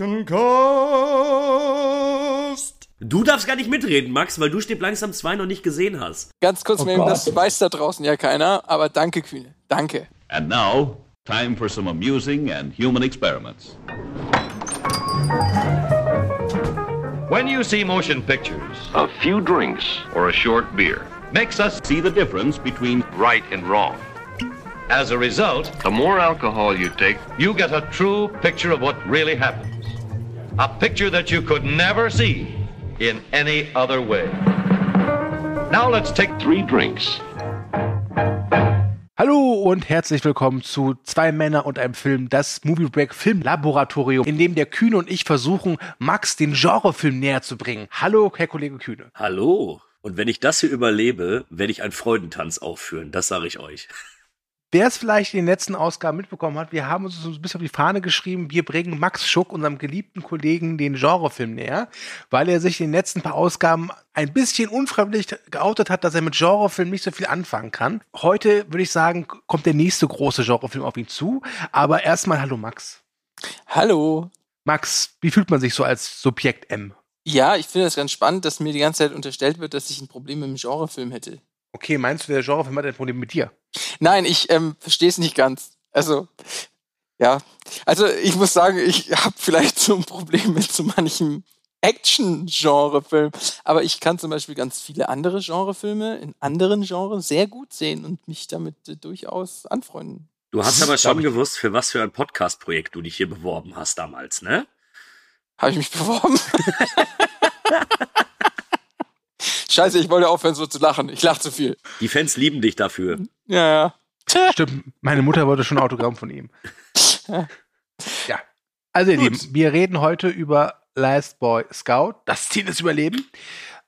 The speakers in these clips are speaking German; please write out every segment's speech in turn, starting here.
American Cast. Du darfst gar nicht mitreden, Max, weil du Stirb langsam 2 noch nicht gesehen hast. Ganz kurz, Oh das weiß da draußen ja keiner, aber danke, Kühne. Danke. And now, time for some amusing and human experiments. When you see motion pictures A few drinks or a short beer, Makes us see the difference between right and wrong. As a result, The more alcohol you take, you get a true picture of what really happens. A picture that you could never see in any other way. Now let's take three drinks. Hallo und herzlich willkommen zu Zwei Männer und einem Film, das Movie Break Film Laboratorium, in dem der Kühne und ich versuchen, Max den Genrefilm näher zu bringen. Hallo, Herr Kollege Kühne. Hallo. Und wenn ich das hier überlebe, werde ich einen Freudentanz aufführen. Das sage ich euch. Wer es vielleicht in den letzten Ausgaben mitbekommen hat, wir haben uns so ein bisschen auf die Fahne geschrieben, wir bringen Max Schuck, unserem geliebten Kollegen, den Genrefilm näher, weil er sich in den letzten paar Ausgaben ein bisschen unfreiwillig geoutet hat, dass er mit Genrefilm nicht so viel anfangen kann. Heute würde ich sagen, kommt der nächste große Genrefilm auf ihn zu. Aber erstmal hallo Max. Hallo. Max, wie fühlt man sich so als Subjekt M? Ja, ich finde das ganz spannend, dass mir die ganze Zeit unterstellt wird, dass ich ein Problem mit dem Genrefilm hätte. Okay, meinst du, der Genrefilm hat ein Problem mit dir? Nein, ich ähm, verstehe es nicht ganz. Also, ja. Also, ich muss sagen, ich habe vielleicht so ein Problem mit so manchem Action-Genrefilm. Aber ich kann zum Beispiel ganz viele andere Genrefilme in anderen Genres sehr gut sehen und mich damit äh, durchaus anfreunden. Du hast aber schon gewusst, für was für ein Podcast-Projekt du dich hier beworben hast damals, ne? Habe ich mich beworben? Scheiße, ich wollte aufhören, so zu lachen. Ich lache zu viel. Die Fans lieben dich dafür. Ja, ja. Stimmt, meine Mutter wollte schon ein Autogramm von ihm. Ja. Also, ihr Gut. Lieben, wir reden heute über Last Boy Scout. Das Ziel ist Überleben.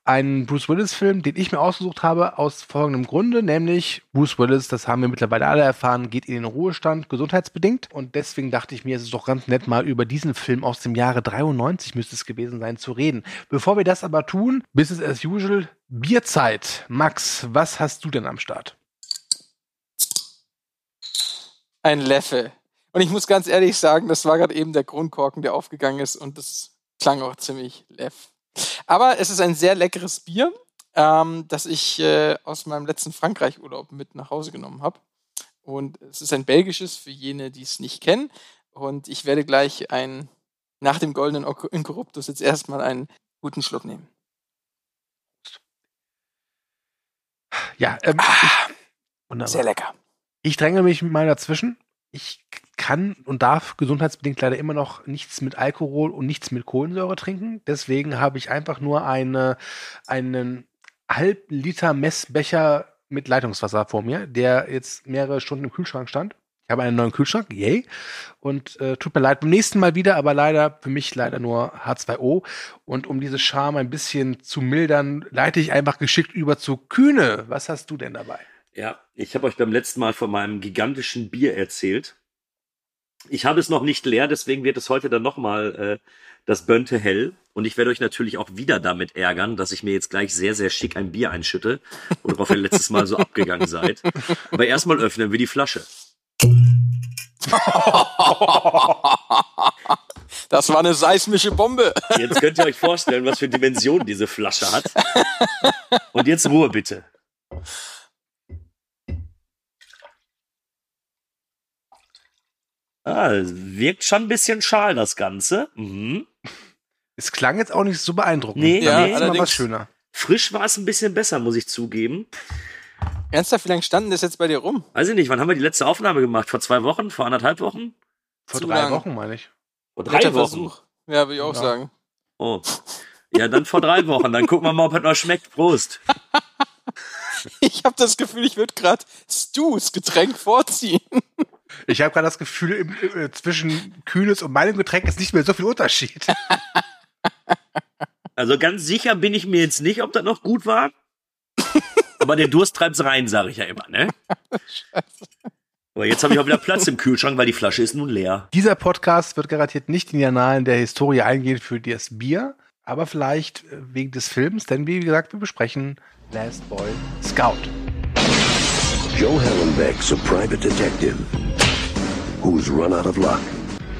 Ein Bruce Willis-Film, den ich mir ausgesucht habe, aus folgendem Grunde, nämlich Bruce Willis, das haben wir mittlerweile alle erfahren, geht in den Ruhestand, gesundheitsbedingt. Und deswegen dachte ich mir, es ist doch ganz nett, mal über diesen Film aus dem Jahre 93 müsste es gewesen sein, zu reden. Bevor wir das aber tun, Business as usual, Bierzeit. Max, was hast du denn am Start? Ein Leffe. Und ich muss ganz ehrlich sagen, das war gerade eben der Kronkorken, der aufgegangen ist und das klang auch ziemlich leff. Aber es ist ein sehr leckeres Bier, ähm, das ich äh, aus meinem letzten Frankreich-Urlaub mit nach Hause genommen habe. Und es ist ein belgisches für jene, die es nicht kennen. Und ich werde gleich ein, nach dem goldenen Inkorruptus jetzt erstmal einen guten Schluck nehmen. Ja, ähm, wunderbar. Sehr lecker. Ich dränge mich mal dazwischen. Ich kann und darf gesundheitsbedingt leider immer noch nichts mit Alkohol und nichts mit Kohlensäure trinken. Deswegen habe ich einfach nur eine, einen halb Liter Messbecher mit Leitungswasser vor mir, der jetzt mehrere Stunden im Kühlschrank stand. Ich habe einen neuen Kühlschrank, yay. Und äh, tut mir leid, beim nächsten Mal wieder, aber leider, für mich leider nur H2O. Und um diese Scham ein bisschen zu mildern, leite ich einfach geschickt über zu Kühne. Was hast du denn dabei? Ja, ich habe euch beim letzten Mal von meinem gigantischen Bier erzählt. Ich habe es noch nicht leer, deswegen wird es heute dann nochmal äh, das Bönte Hell. Und ich werde euch natürlich auch wieder damit ärgern, dass ich mir jetzt gleich sehr, sehr schick ein Bier einschütte, worauf ihr letztes Mal so abgegangen seid. Aber erstmal öffnen wir die Flasche. Das war eine seismische Bombe. Jetzt könnt ihr euch vorstellen, was für Dimensionen diese Flasche hat. Und jetzt Ruhe bitte. Ah, wirkt schon ein bisschen schal, das Ganze. Mhm. Es klang jetzt auch nicht so beeindruckend. Nee, Da nee. allerdings- was schöner. Frisch war es ein bisschen besser, muss ich zugeben. Ernsthaft, wie lange standen das jetzt bei dir rum? Weiß ich nicht, wann haben wir die letzte Aufnahme gemacht? Vor zwei Wochen? Vor anderthalb Wochen? Vor Zu drei lang. Wochen, meine ich. Vor drei Dritter Wochen. Versuch. Ja, würde ich auch Ja. sagen. Oh. Ja, dann vor drei Wochen. Dann gucken wir mal, ob es noch schmeckt. Prost. Ich habe das Gefühl, ich würde gerade Stu's Getränk vorziehen. Ich habe gerade das Gefühl, im, äh, zwischen Kühles und meinem Getränk ist nicht mehr so viel Unterschied. Also ganz sicher bin ich mir jetzt nicht, ob das noch gut war. Aber der Durst treibt's rein, sage ich ja immer, ne? Aber jetzt habe ich auch wieder Platz im Kühlschrank, weil die Flasche ist nun leer. Dieser Podcast wird garantiert nicht in die Annalen der Historie eingehen für das Bier, aber vielleicht äh, wegen des Films, denn wie gesagt, wir besprechen Last Boy Scout. Joe Hallenbeck's a private detective who's run out of luck.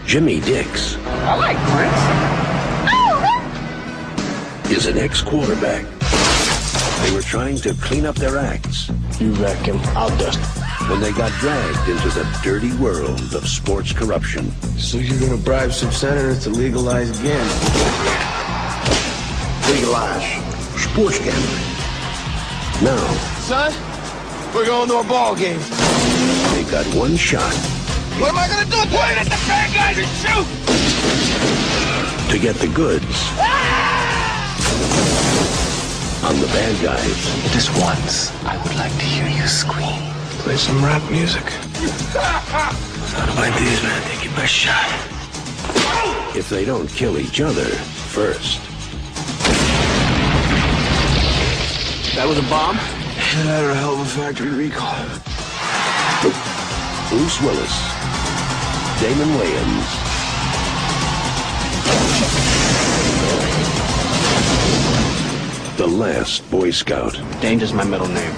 Jimmy Dix I like Prince. Oh, is an ex-quarterback. They were trying to clean up their acts You wreck him, I'll dust. when they got dragged into the dirty world of sports corruption. So you're gonna bribe some senators to legalize gambling? Legalize sports gambling. Now, Son, we're going to a ball game. they got one shot What am I gonna do? Point it at the bad guys and shoot! to get the goods ah! on the bad guys. Just once, I would like to hear you scream. Play some rap music. Not like these, man. Take your best shot. if they don't kill each other first. That was a bomb? Either that or a hell of a factory recall. Bruce Willis, Damon Wayans, the last Boy Scout. Danger's my middle name.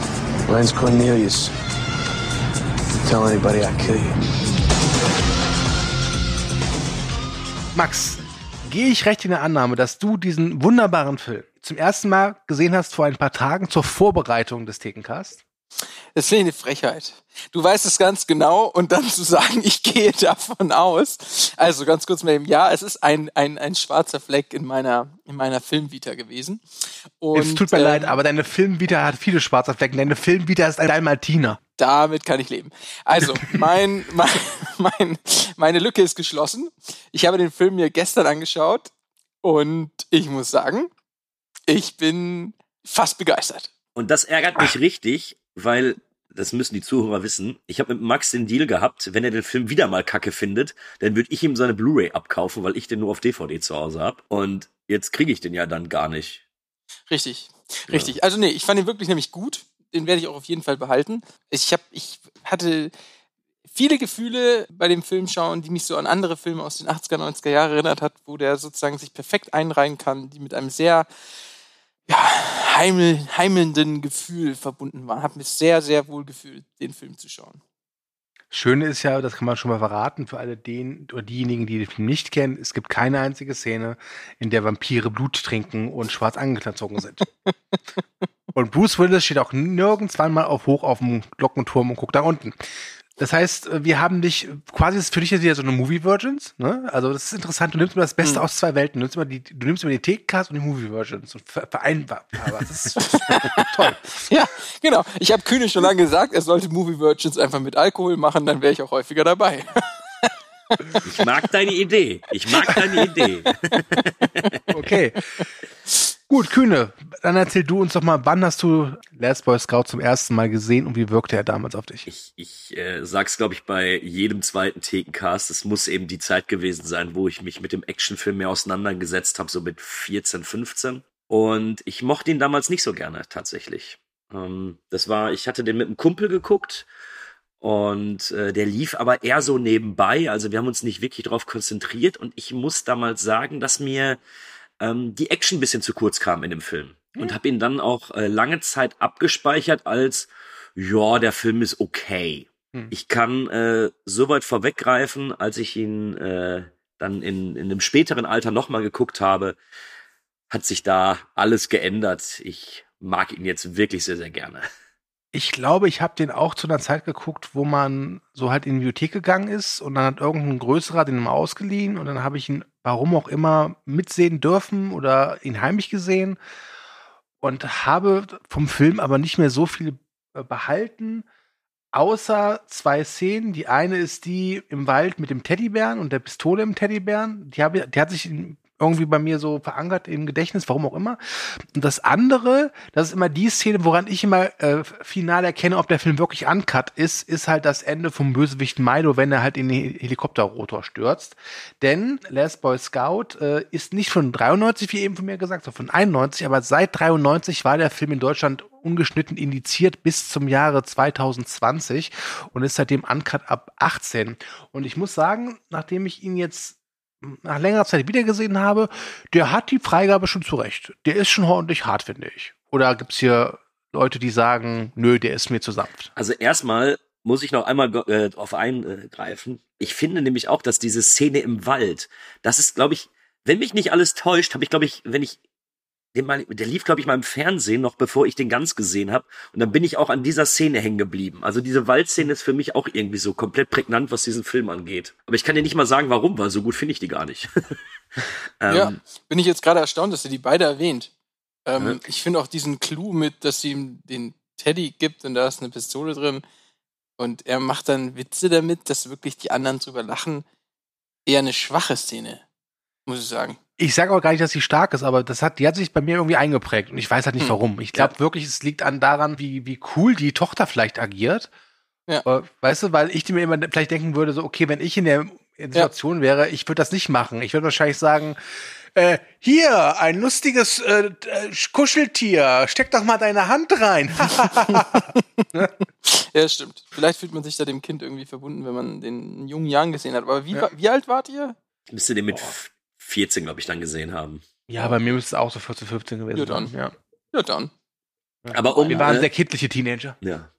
Len's Cornelius. Tell anybody I kill you. Max, gehe ich recht in der Annahme, dass du diesen wunderbaren Film zum ersten Mal gesehen hast vor ein paar Tagen zur Vorbereitung des Thekencast? Das finde ich eine Frechheit. Du weißt es ganz genau und dann zu sagen, ich gehe davon aus. Also ganz kurz mal eben, ja, es ist ein, ein, ein schwarzer Fleck in meiner, in meiner Filmvita gewesen. Und, es tut mir ähm, leid, aber deine Filmvita hat viele schwarze Flecken. Deine Filmvita ist ein Dalmatiner. Damit kann ich leben. Also, mein, mein, mein, meine Lücke ist geschlossen. Ich habe den Film mir gestern angeschaut und ich muss sagen, ich bin fast begeistert. Und das ärgert mich richtig, weil, das müssen die Zuhörer wissen, ich habe mit Max den Deal gehabt, wenn er den Film wieder mal kacke findet, dann würde ich ihm seine Blu-ray abkaufen, weil ich den nur auf DVD zu Hause hab. Und jetzt kriege ich den ja dann gar nicht. Richtig, richtig. Also nee, ich fand ihn wirklich nämlich gut. Den werde ich auch auf jeden Fall behalten. Ich habe, ich hatte viele Gefühle bei dem Film schauen, die mich so an andere Filme aus den 80er, 90er Jahren erinnert hat, wo der sozusagen sich perfekt einreihen kann, die mit einem sehr ja, heimel, heimelnden Gefühl verbunden waren. Hat mich sehr, sehr wohl gefühlt, den Film zu schauen. Schöne ist ja, das kann man schon mal verraten, für alle den oder diejenigen, die den Film nicht kennen, es gibt keine einzige Szene, in der Vampire Blut trinken und schwarz angezogen sind. und Bruce Willis steht auch nirgends mal auf hoch auf dem Glockenturm und guckt da unten. Das heißt, wir haben dich, quasi ist für dich jetzt wieder so eine Movie Virgins, ne? Also das ist interessant, du nimmst immer das Beste aus zwei Welten. Du nimmst immer die, du nimmst immer die T-Cast und die Movie Virgins und ver- vereinbar. Aber das ist toll. Ja, genau. Ich habe Kühne schon lange gesagt, er sollte Movie Virgins einfach mit Alkohol machen, dann wäre ich auch häufiger dabei. Ich mag deine Idee. Ich mag deine Idee. Okay. Gut, Kühne, dann erzähl du uns doch mal, wann hast du Last Boy Scout zum ersten Mal gesehen und wie wirkte er damals auf dich? Ich, ich äh, sag's, glaube ich, bei jedem zweiten Thekencast. Es muss eben die Zeit gewesen sein, wo ich mich mit dem Actionfilm mehr auseinandergesetzt habe, so mit 14, 15. Und ich mochte ihn damals nicht so gerne, tatsächlich. Ähm, das war, ich hatte den mit einem Kumpel geguckt und äh, der lief aber eher so nebenbei. Also wir haben uns nicht wirklich drauf konzentriert und ich muss damals sagen, dass mir ähm, die Action ein bisschen zu kurz kam in dem Film. Und habe ihn dann auch äh, lange Zeit abgespeichert als, ja, der Film ist okay. Hm. Ich kann äh, so weit vorweggreifen, als ich ihn äh, dann in, in einem späteren Alter nochmal geguckt habe, hat sich da alles geändert. Ich mag ihn jetzt wirklich sehr, sehr gerne. Ich glaube, ich habe den auch zu einer Zeit geguckt, wo man so halt in die Bibliothek gegangen ist und dann hat irgendein größerer den mal ausgeliehen und dann habe ich ihn, warum auch immer, mitsehen dürfen oder ihn heimlich gesehen und habe vom Film aber nicht mehr so viel äh, behalten, außer zwei Szenen. Die eine ist die im Wald mit dem Teddybären und der Pistole im Teddybären. Die, habe, die hat sich in, irgendwie bei mir so verankert im Gedächtnis, warum auch immer. Und das andere, das ist immer die Szene, woran ich immer äh, final erkenne, ob der Film wirklich uncut ist, ist halt das Ende vom Bösewicht Milo, wenn er halt in den Helikopterrotor stürzt. Denn Last Boy Scout äh, ist nicht von 93, wie eben von mir gesagt, sondern von 91, aber seit 93 war der Film in Deutschland ungeschnitten indiziert bis zum Jahre 2020 und ist seitdem uncut ab 18. Und ich muss sagen, nachdem ich ihn jetzt nach längerer Zeit wiedergesehen habe, der hat die Freigabe schon zurecht. Der ist schon ordentlich hart, finde ich. Oder gibt's hier Leute, die sagen, nö, der ist mir zu sanft? Also erstmal muss ich noch einmal äh, drauf eingreifen. Ich finde nämlich auch, dass diese Szene im Wald, das ist, glaube ich, wenn mich nicht alles täuscht, habe ich, glaube ich, wenn ich den mal, der lief, glaube ich, mal im Fernsehen noch, bevor ich den ganz gesehen habe. Und dann bin ich auch an dieser Szene hängen geblieben. Also diese Waldszene ist für mich auch irgendwie so komplett prägnant, was diesen Film angeht. Aber ich kann dir nicht mal sagen, warum, weil so gut finde ich die gar nicht. ähm, ja, bin ich jetzt gerade erstaunt, dass er die beide erwähnt. Ähm, ja. Ich finde auch diesen Clou mit, dass sie ihm den Teddy gibt und da ist eine Pistole drin. Und er macht dann Witze damit, dass wirklich die anderen drüber lachen. Eher eine schwache Szene, muss ich sagen ich sage auch gar nicht, dass sie stark ist, aber das hat, die hat sich bei mir irgendwie eingeprägt und ich weiß halt nicht hm. warum. Ich glaube ja. wirklich, es liegt an daran, wie, wie cool die Tochter vielleicht agiert. Ja. Weißt du, weil ich mir immer vielleicht denken würde, so, okay, wenn ich in der Situation ja. wäre, ich würde das nicht machen. Ich würde wahrscheinlich sagen, äh, hier, ein lustiges äh, äh Kuscheltier, steck doch mal deine Hand rein. ja, stimmt. Vielleicht fühlt man sich da dem Kind irgendwie verbunden, wenn man den jungen Jahren gesehen hat. Aber wie, ja. wie alt wart ihr? Müsste den mit. 14, glaube ich, dann gesehen haben. Ja, bei mir müsste es auch so 14, 15 gewesen ja, dann. sein. Ja. ja, dann. Aber um, Wir waren äh, sehr kindliche Teenager. Ja.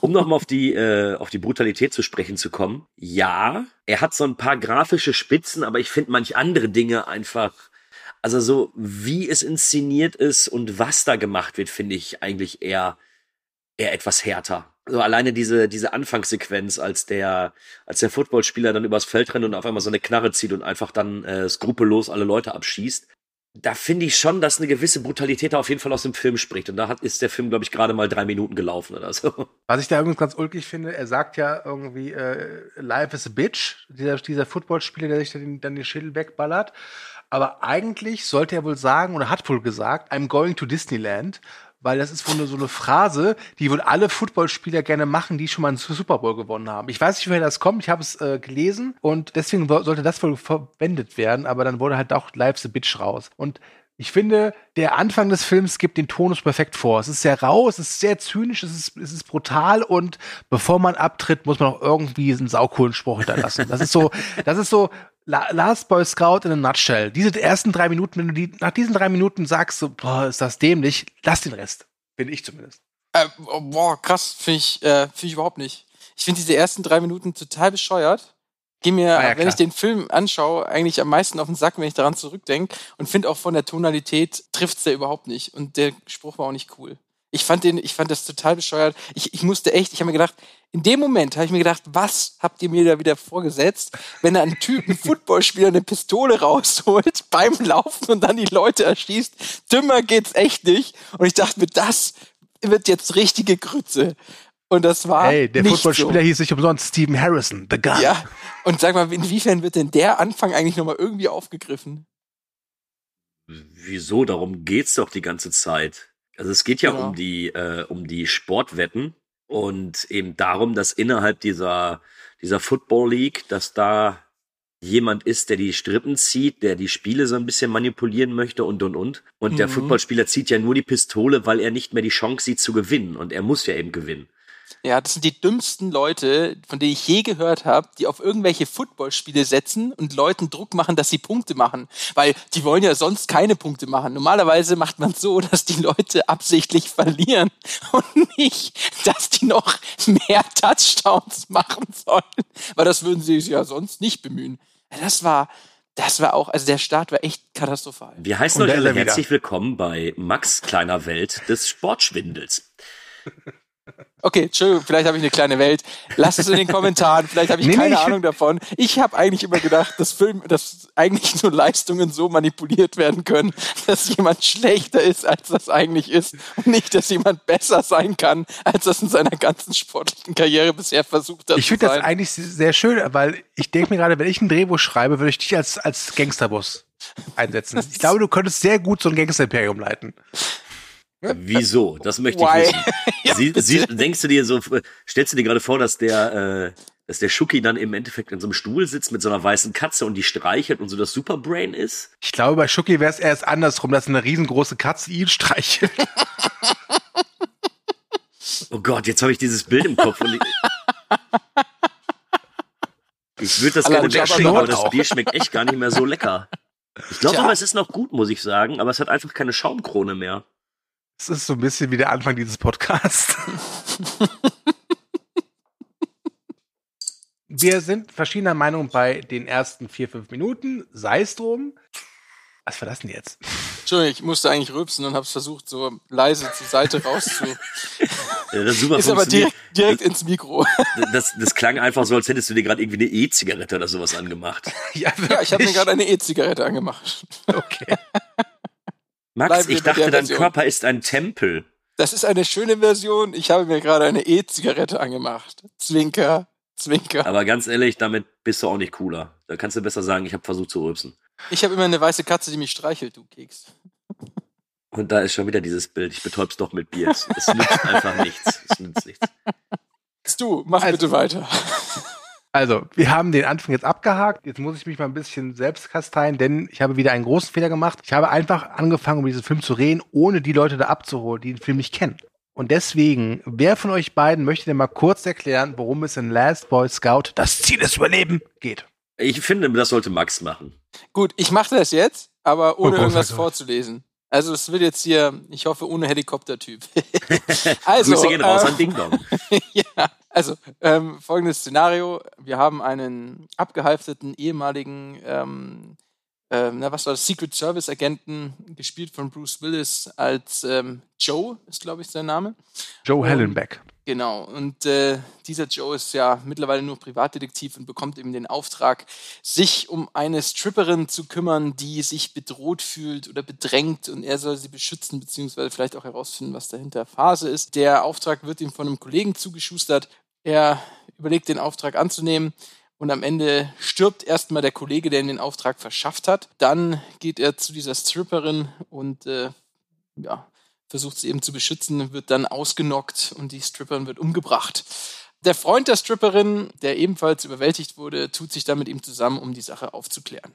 Um nochmal auf die, äh, auf die Brutalität zu sprechen zu kommen. Ja, er hat so ein paar grafische Spitzen, aber ich finde manch andere Dinge einfach, also so wie es inszeniert ist und was da gemacht wird, finde ich eigentlich eher, eher etwas härter so alleine diese, diese Anfangssequenz, als der, als der Footballspieler dann übers Feld rennt und auf einmal so eine Knarre zieht und einfach dann äh, skrupellos alle Leute abschießt. Da finde ich schon, dass eine gewisse Brutalität da auf jeden Fall aus dem Film spricht. Und da hat, ist der Film, glaube ich, gerade mal drei Minuten gelaufen oder so. Was ich da übrigens ganz ulkig finde, er sagt ja irgendwie, äh, Life is a bitch, dieser, dieser Footballspieler, der sich dann, dann den Schädel wegballert. Aber eigentlich sollte er wohl sagen, oder hat wohl gesagt, I'm going to Disneyland, weil das ist wohl nur so eine Phrase, die wohl alle Footballspieler gerne machen, die schon mal einen Super Bowl gewonnen haben. Ich weiß nicht, woher das kommt, ich habe es äh, gelesen und deswegen sollte das wohl verwendet werden, aber dann wurde halt auch Life's a Bitch raus. Und ich finde, der Anfang des Films gibt den Tonus perfekt vor. Es ist sehr rau, es ist sehr zynisch, es ist, es ist brutal und bevor man abtritt, muss man auch irgendwie einen saucoolen Spruch hinterlassen. Das ist so, das ist so, Last Boy Scout in a nutshell. Diese ersten drei Minuten, wenn du die nach diesen drei Minuten sagst, so, boah, ist das dämlich, lass den Rest. Finde ich zumindest. Äh, boah, krass, finde ich, äh, finde ich überhaupt nicht. Ich finde diese ersten drei Minuten total bescheuert. Geh mir, ah, ja, wenn ich den Film anschaue, eigentlich am meisten auf den Sack, wenn ich daran zurückdenke und finde auch von der Tonalität trifft's der überhaupt nicht. Und der Spruch war auch nicht cool. Ich fand den, ich fand das total bescheuert. Ich, ich musste echt, ich habe mir gedacht, in dem Moment habe ich mir gedacht, was habt ihr mir da wieder vorgesetzt, wenn da ein Typ, ein Footballspieler eine Pistole rausholt beim Laufen und dann die Leute erschießt. Dümmer geht's echt nicht. Und ich dachte mir, das wird jetzt richtige Grütze. Und das war. Hey, der Footballspieler so. hieß sich umsonst Stephen Harrison, The Gun. Ja. Und sag mal, inwiefern wird denn der Anfang eigentlich nochmal irgendwie aufgegriffen? Wieso? Darum geht's doch die ganze Zeit. Also es geht ja, ja. um die äh, um die Sportwetten und eben darum, dass innerhalb dieser dieser Football League, dass da jemand ist, der die Strippen zieht, der die Spiele so ein bisschen manipulieren möchte und und und. Und mhm. der Footballspieler zieht ja nur die Pistole, weil er nicht mehr die Chance sieht zu gewinnen und er muss ja eben gewinnen. Ja, das sind die dümmsten Leute, von denen ich je gehört habe, die auf irgendwelche Footballspiele setzen und Leuten Druck machen, dass sie Punkte machen. Weil die wollen ja sonst keine Punkte machen. Normalerweise macht man so, dass die Leute absichtlich verlieren und nicht, dass die noch mehr Touchdowns machen sollen. Weil das würden sie sich ja sonst nicht bemühen. Das war, das war auch, also der Start war echt katastrophal. Wir heißen euch alle herzlich willkommen bei Max kleiner Welt des Sportschwindels. Okay, Entschuldigung, vielleicht habe ich eine kleine Welt. Lass es in den Kommentaren. Vielleicht habe ich nee, keine nee, Ahnung davon. Ich habe eigentlich immer gedacht, dass Film, dass eigentlich nur Leistungen so manipuliert werden können, dass jemand schlechter ist, als das eigentlich ist, und nicht, dass jemand besser sein kann, als das in seiner ganzen sportlichen Karriere bisher versucht hat. Ich finde das eigentlich sehr schön, weil ich denke mir gerade, wenn ich ein Drehbuch schreibe, würde ich dich als als Gangsterboss einsetzen. Ich glaube, du könntest sehr gut so ein Gangster-Imperium leiten. Wieso? Das möchte ich wissen. ja, sie, sie, denkst du dir so, stellst du dir gerade vor, dass der, äh, dass der Schuki dann im Endeffekt in so einem Stuhl sitzt mit so einer weißen Katze und die streichelt und so das Superbrain ist? Ich glaube, bei Schuki wäre es erst andersrum, dass eine riesengroße Katze ihn streichelt. oh Gott, jetzt habe ich dieses Bild im Kopf und ich, ich würde das gerne wegschicken, aber das Bier schmeckt echt gar nicht mehr so lecker. Ich glaube aber, es ist noch gut, muss ich sagen, aber es hat einfach keine Schaumkrone mehr. Es ist so ein bisschen wie der Anfang dieses Podcasts. wir sind verschiedener Meinung bei den ersten vier, fünf Minuten. Sei es drum. Was war das denn jetzt? Entschuldigung, ich musste eigentlich rülpsen und habe es versucht, so leise zur Seite rauszu. Ja, das ist super Ist aber direkt, direkt ins Mikro. Das, das klang einfach so, als hättest du dir gerade irgendwie eine E-Zigarette oder sowas angemacht. Ja, Ja, ich habe mir gerade eine E-Zigarette angemacht. Okay. Max, ich dachte, dein. Körper ist ein Tempel. Das ist eine schöne Version. Ich habe mir gerade eine E-Zigarette angemacht. Zwinker, Zwinker. Aber ganz ehrlich, damit bist du auch nicht cooler. Da kannst du besser sagen, ich habe versucht zu rülpsen. Ich habe immer eine weiße Katze, die mich streichelt, du Keks. Und da ist schon wieder dieses Bild. Ich betäub's doch mit Bier. Es, es nützt einfach nichts. Es nützt nichts. Jetzt du, mach Also- bitte weiter. Also, wir haben den Anfang jetzt abgehakt. Jetzt muss ich mich mal ein bisschen selbst kasteien, denn ich habe wieder einen großen Fehler gemacht. Ich habe einfach angefangen, über diesen Film zu reden, ohne die Leute da abzuholen, die den Film nicht kennen. Und deswegen, wer von euch beiden möchte denn mal kurz erklären, worum es in Last Boy Scout, das Ziel des Überleben, geht? Ich finde, das sollte Max machen. Gut, ich mache das jetzt, aber ohne Oh irgendwas oh vorzulesen. Also es wird jetzt hier, ich hoffe, ohne Helikoptertyp. also, Grüße gehen raus ähm, an Ding Dong. ja, also ähm, folgendes Szenario: Wir haben einen abgehalfteten ehemaligen, ähm, ähm, na was war das, Secret Service Agenten, gespielt von Bruce Willis als ähm, Joe, ist glaube ich sein Name. Joe Hellenbeck. Genau, und äh, dieser Joe ist ja mittlerweile nur Privatdetektiv und bekommt eben den Auftrag, sich um eine Stripperin zu kümmern, die sich bedroht fühlt oder bedrängt und er soll sie beschützen, beziehungsweise vielleicht auch herausfinden, was dahinter Phase ist. Der Auftrag wird ihm von einem Kollegen zugeschustert. Er überlegt, den Auftrag anzunehmen und am Ende stirbt erstmal der Kollege, der ihm den Auftrag verschafft hat. Dann geht er zu dieser Stripperin und äh, ja, versucht sie eben zu beschützen, wird dann ausgenockt und die Stripperin wird umgebracht. Der Freund der Stripperin, der ebenfalls überwältigt wurde, tut sich dann mit ihm zusammen, um die Sache aufzuklären.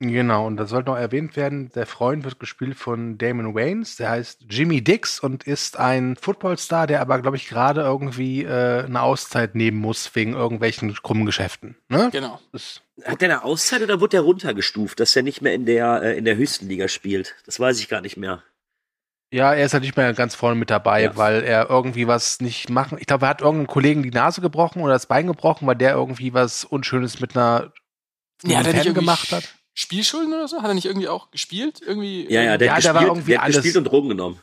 Genau, und da sollte noch erwähnt werden, der Freund wird gespielt von Damon Waynes, der heißt Jimmy Dix und ist ein Footballstar, der aber, glaube ich, gerade irgendwie äh, eine Auszeit nehmen muss wegen irgendwelchen krummen Geschäften. Ne? Genau. Das, Hat der eine Auszeit oder wurde der runtergestuft, dass er nicht mehr in der, äh, in der höchsten Liga spielt? Das weiß ich gar nicht mehr. Ja, er ist halt nicht mehr ganz vorne mit dabei, Ja. weil er irgendwie was nicht machen. Ich glaube, er hat irgendeinem Kollegen die Nase gebrochen oder das Bein gebrochen, weil der irgendwie was Unschönes mit einer Ja, hat er nicht Fan irgendwie gemacht hat. Spielschulden oder so? Hat er nicht irgendwie auch gespielt? Irgendwie, Ja, ja, der Ja, hat der war gespielt, irgendwie der hat alles- gespielt und Drogen genommen.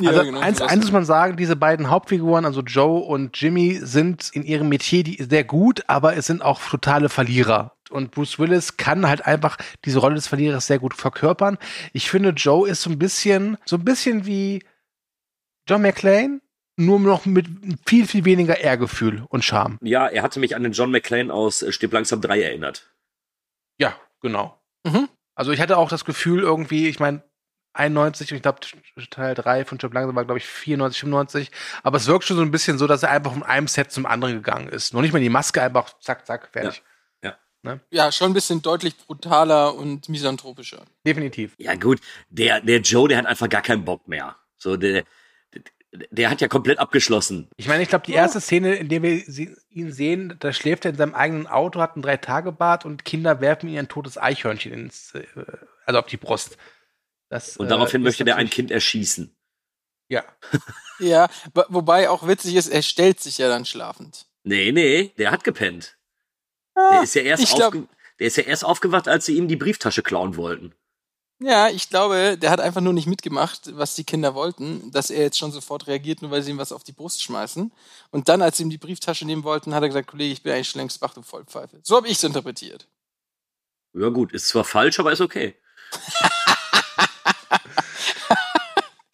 Ja, Also genau, eins, eins muss man sagen, diese beiden Hauptfiguren, also Joe und Jimmy, sind in ihrem Metier die, sehr gut, aber es sind auch totale Verlierer. Und Bruce Willis kann halt einfach diese Rolle des Verlierers sehr gut verkörpern. Ich finde, Joe ist so ein bisschen, so ein bisschen wie John McClane, nur noch mit viel, viel weniger Ehrgefühl und Charme. Ja, er hatte mich an den John McClane aus äh, Stirb langsam 3 erinnert. Ja, genau. Mhm. Also ich hatte auch das Gefühl irgendwie, ich meine, 91 und ich glaube Teil 3 von Chip Langsam war glaube ich 94, 95, aber es wirkt schon so ein bisschen so, dass er einfach von einem Set zum anderen gegangen ist. Noch nicht mal die Maske, einfach zack, zack, fertig. Ja, schon ein bisschen deutlich brutaler und misanthropischer. Definitiv. Ja, gut, der, der Joe, der hat einfach gar keinen Bock mehr. So, der, der, hat ja komplett abgeschlossen. Ich meine, ich glaube, die erste Szene, in der wir sie, ihn sehen, da schläft er in seinem eigenen Auto, hat ein Drei-Tage-Bad und Kinder werfen ihm ein totes Eichhörnchen ins, äh, also auf die Brust. Das, Und äh, daraufhin ist möchte der ein Kind erschießen. Ja. Ja, wo- wobei auch witzig ist, er stellt sich ja dann schlafend. Nee, nee, der hat gepennt. Der ist ja erst, Ah, glaub- der ist ja erst aufgewacht, als sie ihm die Brieftasche klauen wollten. Ja, ich glaube, der hat einfach nur nicht mitgemacht, was die Kinder wollten, dass er jetzt schon sofort reagiert, nur weil sie ihm was auf die Brust schmeißen. Und dann, als sie ihm die Brieftasche nehmen wollten, hat er gesagt, Kollege, ich bin eigentlich schon längst wach, du Vollpfeife. So habe ich es interpretiert. Ja gut, ist zwar falsch, aber ist okay.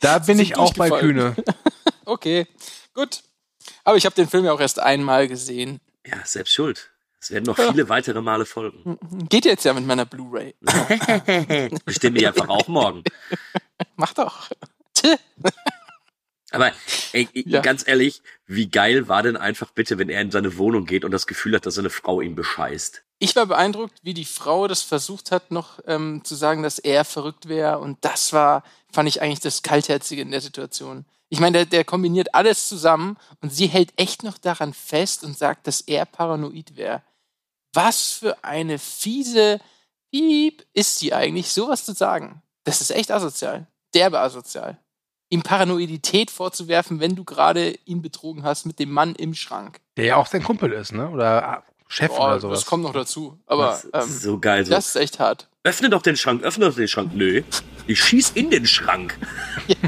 Da bin ich auch bei. Kühne. Okay, gut. Aber ich habe den Film ja auch erst einmal gesehen. Ja, selbst schuld. Es werden noch viele weitere Male folgen. Geht jetzt ja mit meiner Blu-ray. Bestimmt ich einfach auch morgen. Mach doch. Aber ey, Ja. ganz ehrlich, wie geil war denn einfach bitte, wenn er in seine Wohnung geht und das Gefühl hat, dass seine Frau ihn bescheißt? Ich war beeindruckt, wie die Frau das versucht hat, noch ähm, zu sagen, dass er verrückt wäre. Und das war, fand ich eigentlich das Kaltherzige in der Situation. Ich meine, der, der kombiniert alles zusammen und sie hält echt noch daran fest und sagt, dass er paranoid wäre. Was für eine fiese Piep ist sie eigentlich, sowas zu sagen? Das ist echt asozial. Derbe asozial. Ihm Paranoidität vorzuwerfen, wenn du gerade ihn betrogen hast mit dem Mann im Schrank. Der ja auch sein Kumpel ist, ne? Oder Chef Boah, oder sowas. das kommt noch dazu. Aber Das ähm, ist so geil. So. das ist echt hart. Öffne doch den Schrank, öffne doch den Schrank. Nö. Ich schieß in den Schrank.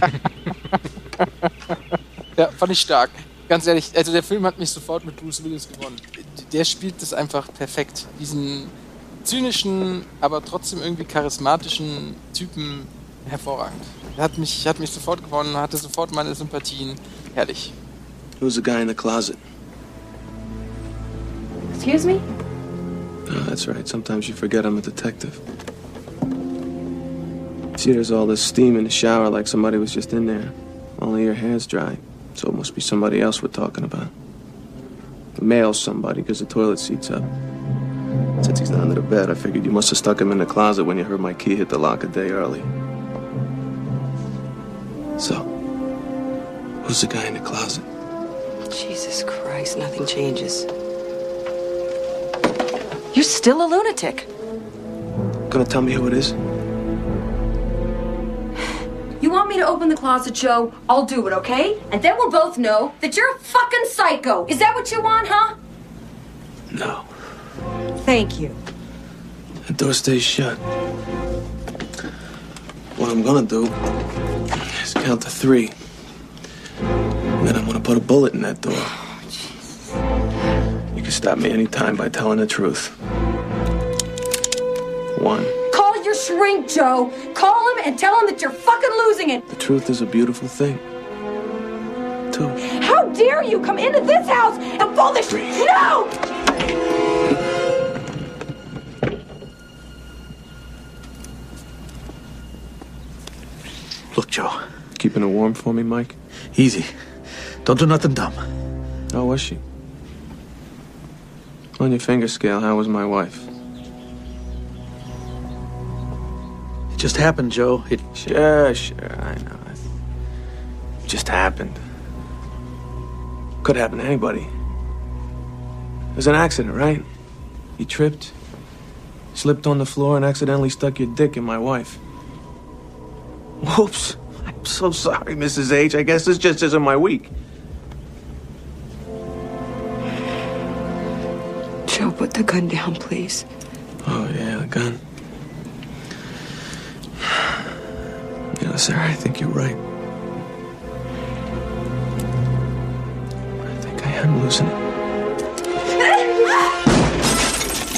Ja, fand ich stark. Ganz ehrlich, also der Film hat mich sofort mit Bruce Willis gewonnen. Der spielt das einfach perfekt. Diesen zynischen, aber trotzdem irgendwie charismatischen Typen hervorragend. Er hat mich, hat mich sofort gewonnen, hatte sofort meine Sympathien. Herrlich. Who's the guy in the closet? Excuse me? Oh, that's right. Sometimes you forget I'm a detective. See, there's all this steam in the shower like somebody was just in there. Only your hair's dry. So it must be somebody else we're talking about. The male somebody, because the toilet seat's up. Since he's not under the bed, I figured you must have stuck him in the closet when you heard my key hit the lock a day early. So, who's the guy in the closet? Jesus Christ, nothing changes. You're still a lunatic. Gonna tell me who it is? You want me to open the closet, Joe? I'll do it, okay? And then we'll both know that you're a fucking psycho. Is that what you want, huh? No. Thank you. The door stays shut. What I'm gonna do is count to three. And then I'm gonna put a bullet in that door. You can stop me anytime by telling the truth. One. Call your shrink, Joe. Call him and tell him that you're fucking losing it. The truth is a beautiful thing. Too. How dare you come into this house and pull this shit? No! Look, Joe. Keeping it warm for me, Mike? Easy. Don't do nothing dumb. How was she? On your finger scale, how was my wife? Just happened, Joe. It. Sure, sure, I know. It just happened. Could happen to anybody. It was an accident, right? You tripped, slipped on the floor, and accidentally stuck your dick in my wife. Whoops. I'm so sorry, Mrs. H. I guess this just isn't my week. Joe, put the gun down, please. Oh, yeah, the gun. Sarah, I think you're right. I think I am losing it.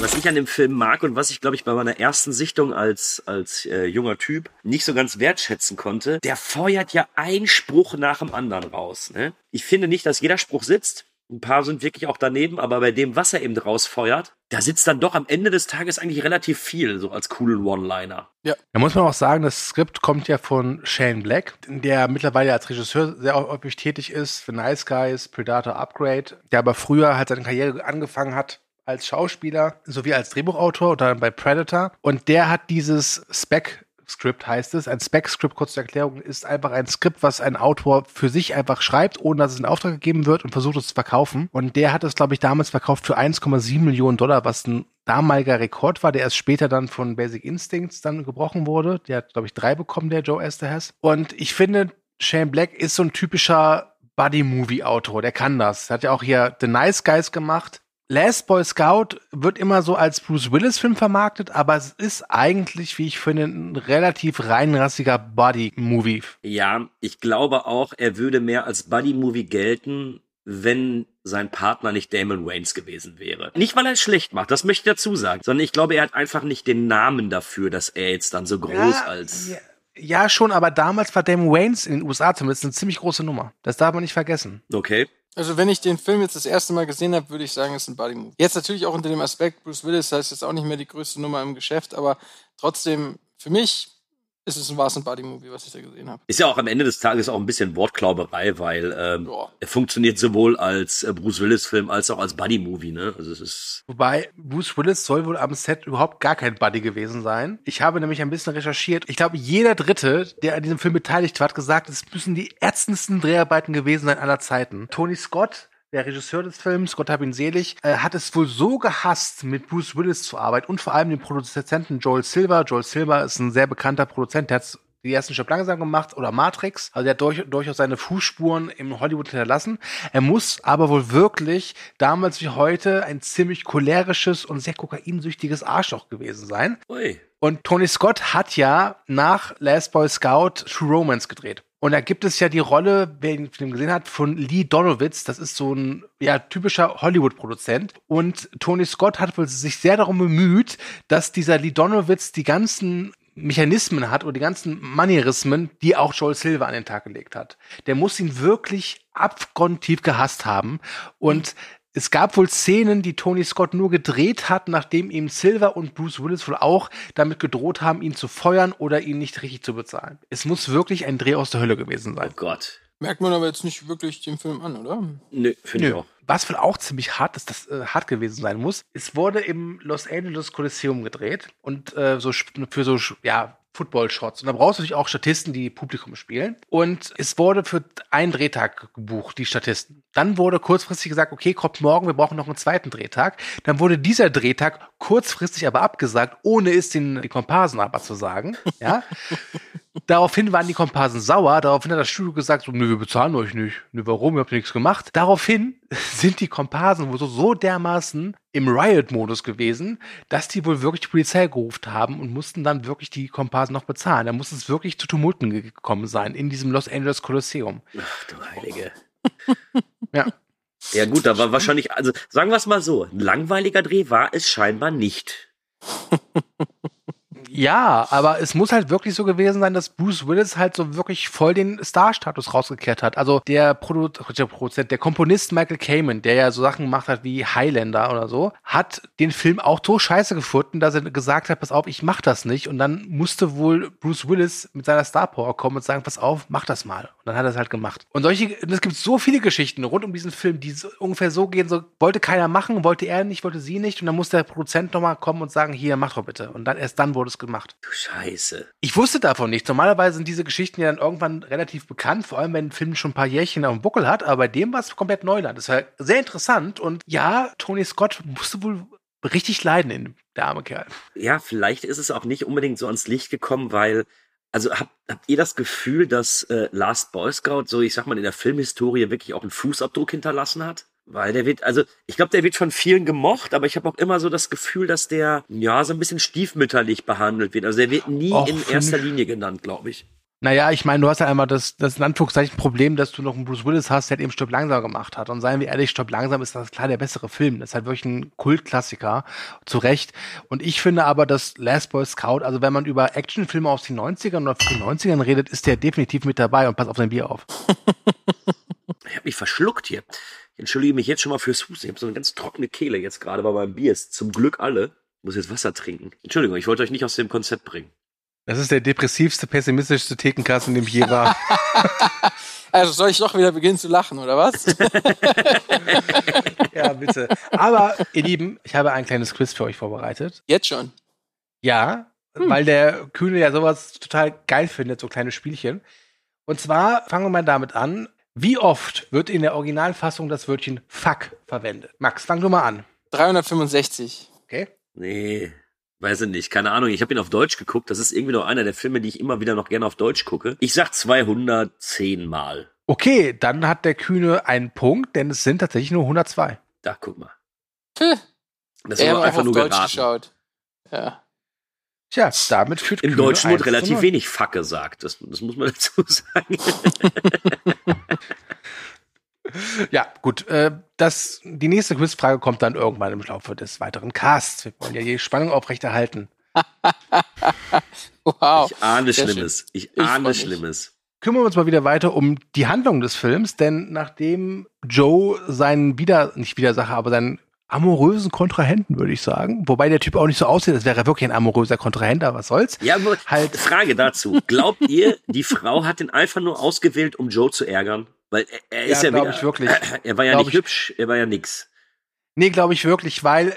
Was ich an dem Film mag und was ich, glaube ich, bei meiner ersten Sichtung als, als äh, junger Typ nicht so ganz wertschätzen konnte, der feuert ja ein Spruch nach dem anderen raus. Ne? Ich finde nicht, dass jeder Spruch sitzt. Ein paar sind wirklich auch daneben, aber bei dem, was er eben rausfeuert, da sitzt dann doch am Ende des Tages eigentlich relativ viel, so als coolen One-Liner. Ja. Da muss man auch sagen, das Skript kommt ja von Shane Black, der mittlerweile als Regisseur sehr häufig tätig ist für Nice Guys, Predator Upgrade, der aber früher halt seine Karriere angefangen hat als Schauspieler sowie als Drehbuchautor und dann bei Predator. Und der hat dieses Spec Skript heißt es. Ein Spec-Skript, kurz Erklärung, ist einfach ein Skript, was ein Autor für sich einfach schreibt, ohne dass es in Auftrag gegeben wird und versucht es zu verkaufen. Und der hat es, glaube ich, damals verkauft für 1,7 Millionen Dollar, was ein damaliger Rekord war, der erst später dann von Basic Instincts dann gebrochen wurde. Der hat, glaube ich, drei bekommen, der Joe Esterhaz. Und ich finde, Shane Black ist so ein typischer Buddy-Movie-Autor. Der kann das. Er hat ja auch hier The Nice Guys gemacht. Last Boy Scout wird immer so als Bruce Willis-Film vermarktet, aber es ist eigentlich, wie ich finde, ein relativ reinrassiger Buddy-Movie. Ja, ich glaube auch, er würde mehr als Buddy-Movie gelten, wenn sein Partner nicht Damon Waynes gewesen wäre. Nicht, weil er es schlecht macht, das möchte ich dazu sagen, sondern ich glaube, er hat einfach nicht den Namen dafür, dass er jetzt dann so groß Ja, als... ja. Ja, schon, aber damals war Damon Waynes in den USA zumindest eine ziemlich große Nummer. Das darf man nicht vergessen. Okay. Also wenn ich den Film jetzt das erste Mal gesehen habe, würde ich sagen, es ist ein Buddy-Movie. Jetzt natürlich auch unter dem Aspekt, Bruce Willis heißt jetzt auch nicht mehr die größte Nummer im Geschäft, aber trotzdem, für mich ist es ein war es ein Buddy-Movie, was ich da gesehen habe. Ist ja auch am Ende des Tages auch ein bisschen Wortklauberei, weil ähm, er funktioniert sowohl als äh, Bruce Willis-Film als auch als Buddy-Movie, ne? Also es ist... Wobei Bruce Willis soll wohl am Set überhaupt gar kein Buddy gewesen sein. Ich habe nämlich ein bisschen recherchiert. Ich glaube, jeder Dritte, der an diesem Film beteiligt war, hat gesagt, es müssen die ätzendsten Dreharbeiten gewesen sein aller Zeiten. Tony Scott der Regisseur des Films, Gott hab ihn selig, äh, hat es wohl so gehasst, mit Bruce Willis zu arbeiten und vor allem den Produzenten Joel Silver. Joel Silver ist ein sehr bekannter Produzent, der hat die ersten Stück langsam gemacht oder Matrix. Also er hat durch, durchaus seine Fußspuren im Hollywood hinterlassen. Er muss aber wohl wirklich damals wie heute ein ziemlich cholerisches und sehr kokainsüchtiges Arschloch gewesen sein. Ui. Und Tony Scott hat ja nach Last Boy Scout True Romance gedreht. Und da gibt es ja die Rolle, wer Film gesehen hat, von Lee Donowitz. Das ist so ein ja, typischer Hollywood-Produzent. Und Tony Scott hat wohl sich sehr darum bemüht, dass dieser Lee Donowitz die ganzen Mechanismen hat oder die ganzen Manierismen, die auch Joel Silver an den Tag gelegt hat. Der muss ihn wirklich abgrundtief gehasst haben. Und es gab wohl Szenen, die Tony Scott nur gedreht hat, nachdem ihm Silver und Bruce Willis wohl auch damit gedroht haben, ihn zu feuern oder ihn nicht richtig zu bezahlen. Es muss wirklich ein Dreh aus der Hölle gewesen sein. Oh Gott. Merkt man aber jetzt nicht wirklich den Film an, oder? Nö, finde ich auch. Was wohl auch ziemlich hart ist, das äh, hart gewesen sein muss. Es wurde im Los Angeles Coliseum gedreht und äh, so für so ja Football-Shots. Und da brauchst du natürlich auch Statisten, die Publikum spielen. Und es wurde für einen Drehtag gebucht, die Statisten. Dann wurde kurzfristig gesagt, okay, kommt morgen, wir brauchen noch einen zweiten Drehtag. Dann wurde dieser Drehtag kurzfristig aber abgesagt, ohne es den die Komparsen aber zu sagen. Ja. Daraufhin waren die Komparsen sauer. Daraufhin hat das Studio gesagt, so, nö, wir bezahlen euch nicht. Nö, warum? Ihr habt nichts gemacht. Daraufhin sind die Komparsen wohl so, so dermaßen im Riot-Modus gewesen, dass die wohl wirklich die Polizei gerufen haben und mussten dann wirklich die Komparsen noch bezahlen. Da muss es wirklich zu Tumulten ge- gekommen sein in diesem Los Angeles Kolosseum. Ach du Heilige. Ja. Ja gut, da war wahrscheinlich, also sagen wir es mal so, ein langweiliger Dreh war es scheinbar nicht. Ja, aber es muss halt wirklich so gewesen sein, dass Bruce Willis halt so wirklich voll den Star-Status rausgekehrt hat. Also der, Produ der Produzent, der Komponist Michael Kamen, der ja so Sachen gemacht hat wie Highlander oder so, hat den Film auch so scheiße gefunden, dass er gesagt hat, pass auf, ich mach das nicht. Und dann musste wohl Bruce Willis mit seiner Star-Power kommen und sagen, pass auf, mach das mal. Und dann hat er es halt gemacht. Und solche, es gibt so viele Geschichten rund um diesen Film, die so, ungefähr so gehen, so wollte keiner machen, wollte er nicht, wollte sie nicht. Und dann muss der Produzent nochmal kommen und sagen, hier, mach doch bitte. Und dann erst dann wurde es gemacht. Du Scheiße. Ich wusste davon nichts. Normalerweise sind diese Geschichten ja dann irgendwann relativ bekannt, vor allem wenn ein Film schon ein paar Jährchen auf dem Buckel hat, aber bei dem war es komplett Neuland. Das war sehr interessant und ja, Tony Scott musste wohl richtig leiden in der arme Kerl. Ja, vielleicht ist es auch nicht unbedingt so ans Licht gekommen, weil, also habt, habt ihr das Gefühl, dass äh, Last Boy Scout so, ich sag mal, in der Filmhistorie wirklich auch einen Fußabdruck hinterlassen hat? Weil der wird, also ich glaube, der wird von vielen gemocht, aber ich habe auch immer so das Gefühl, dass der ja so ein bisschen stiefmütterlich behandelt wird. Also der wird nie Och, in erster Linie genannt, glaube ich. Naja, ich meine, du hast ja einmal das, das in Anführungszeichen Problem, dass du noch einen Bruce Willis hast, der eben Stopp langsam gemacht hat. Und seien wir ehrlich, Stopp langsam ist das klar der bessere Film. Das ist halt wirklich ein Kultklassiker, zu Recht. Und ich finde aber, dass Last Boy Scout, also wenn man über Actionfilme aus den 90ern oder frühen 90ern redet, ist der definitiv mit dabei und pass auf sein Bier auf. Ich habe mich verschluckt hier. Ich entschuldige mich jetzt schon mal fürs Husten. Ich habe so eine ganz trockene Kehle jetzt gerade bei meinem Bier. Ist zum Glück alle. Ich muss jetzt Wasser trinken. Entschuldigung, ich wollte euch nicht aus dem Konzept bringen. Das ist der depressivste, pessimistischste Thekenkasten, in dem ich je war. Also soll ich doch wieder beginnen zu lachen, oder was? ja, bitte. Aber, ihr Lieben, ich habe ein kleines Quiz für euch vorbereitet. Jetzt schon. Ja, weil der Kühne ja sowas total geil findet, so kleine Spielchen. Und zwar fangen wir mal damit an. Wie oft wird in der Originalfassung das Wörtchen fuck verwendet? Max, fang du mal an. 365. Okay. Nee, weiß ich nicht. Keine Ahnung. Ich habe ihn auf Deutsch geguckt. Das ist irgendwie noch einer der Filme, die ich immer wieder noch gerne auf Deutsch gucke. Ich sag 210 Mal. Okay, dann hat der Kühne einen Punkt, denn es sind tatsächlich nur 102. Da, guck mal. Puh. Das Er war hat einfach auf nur Deutsch geraten. geschaut. Ja. Tja, damit führt Im Kühne Deutschen 1 wird relativ 0. wenig Fuck gesagt. Das, das muss man dazu sagen. Ja, gut. Äh, das, die nächste Quizfrage kommt dann irgendwann im Laufe des weiteren Casts. Wir wollen ja die Spannung aufrechterhalten. Wow. Ich ahne Sehr Schlimmes. Ich Ich ahne mich. Schlimmes. kümmern wir uns mal wieder weiter um die Handlung des Films, denn nachdem Joe seinen Wider, nicht Widersacher, aber seinen amorösen Kontrahenten, würde ich sagen, wobei der Typ auch nicht so aussieht, als wäre er wirklich ein amoröser Kontrahent, aber was soll's. Ja, aber Halt. Frage dazu. Glaubt ihr, die Frau hat den einfach nur ausgewählt, um Joe zu ärgern? Weil er, er ist Ja, ja, ich wirklich. Er war ja Glaub nicht ich. hübsch, er war ja nix. Nee, glaube ich wirklich, weil,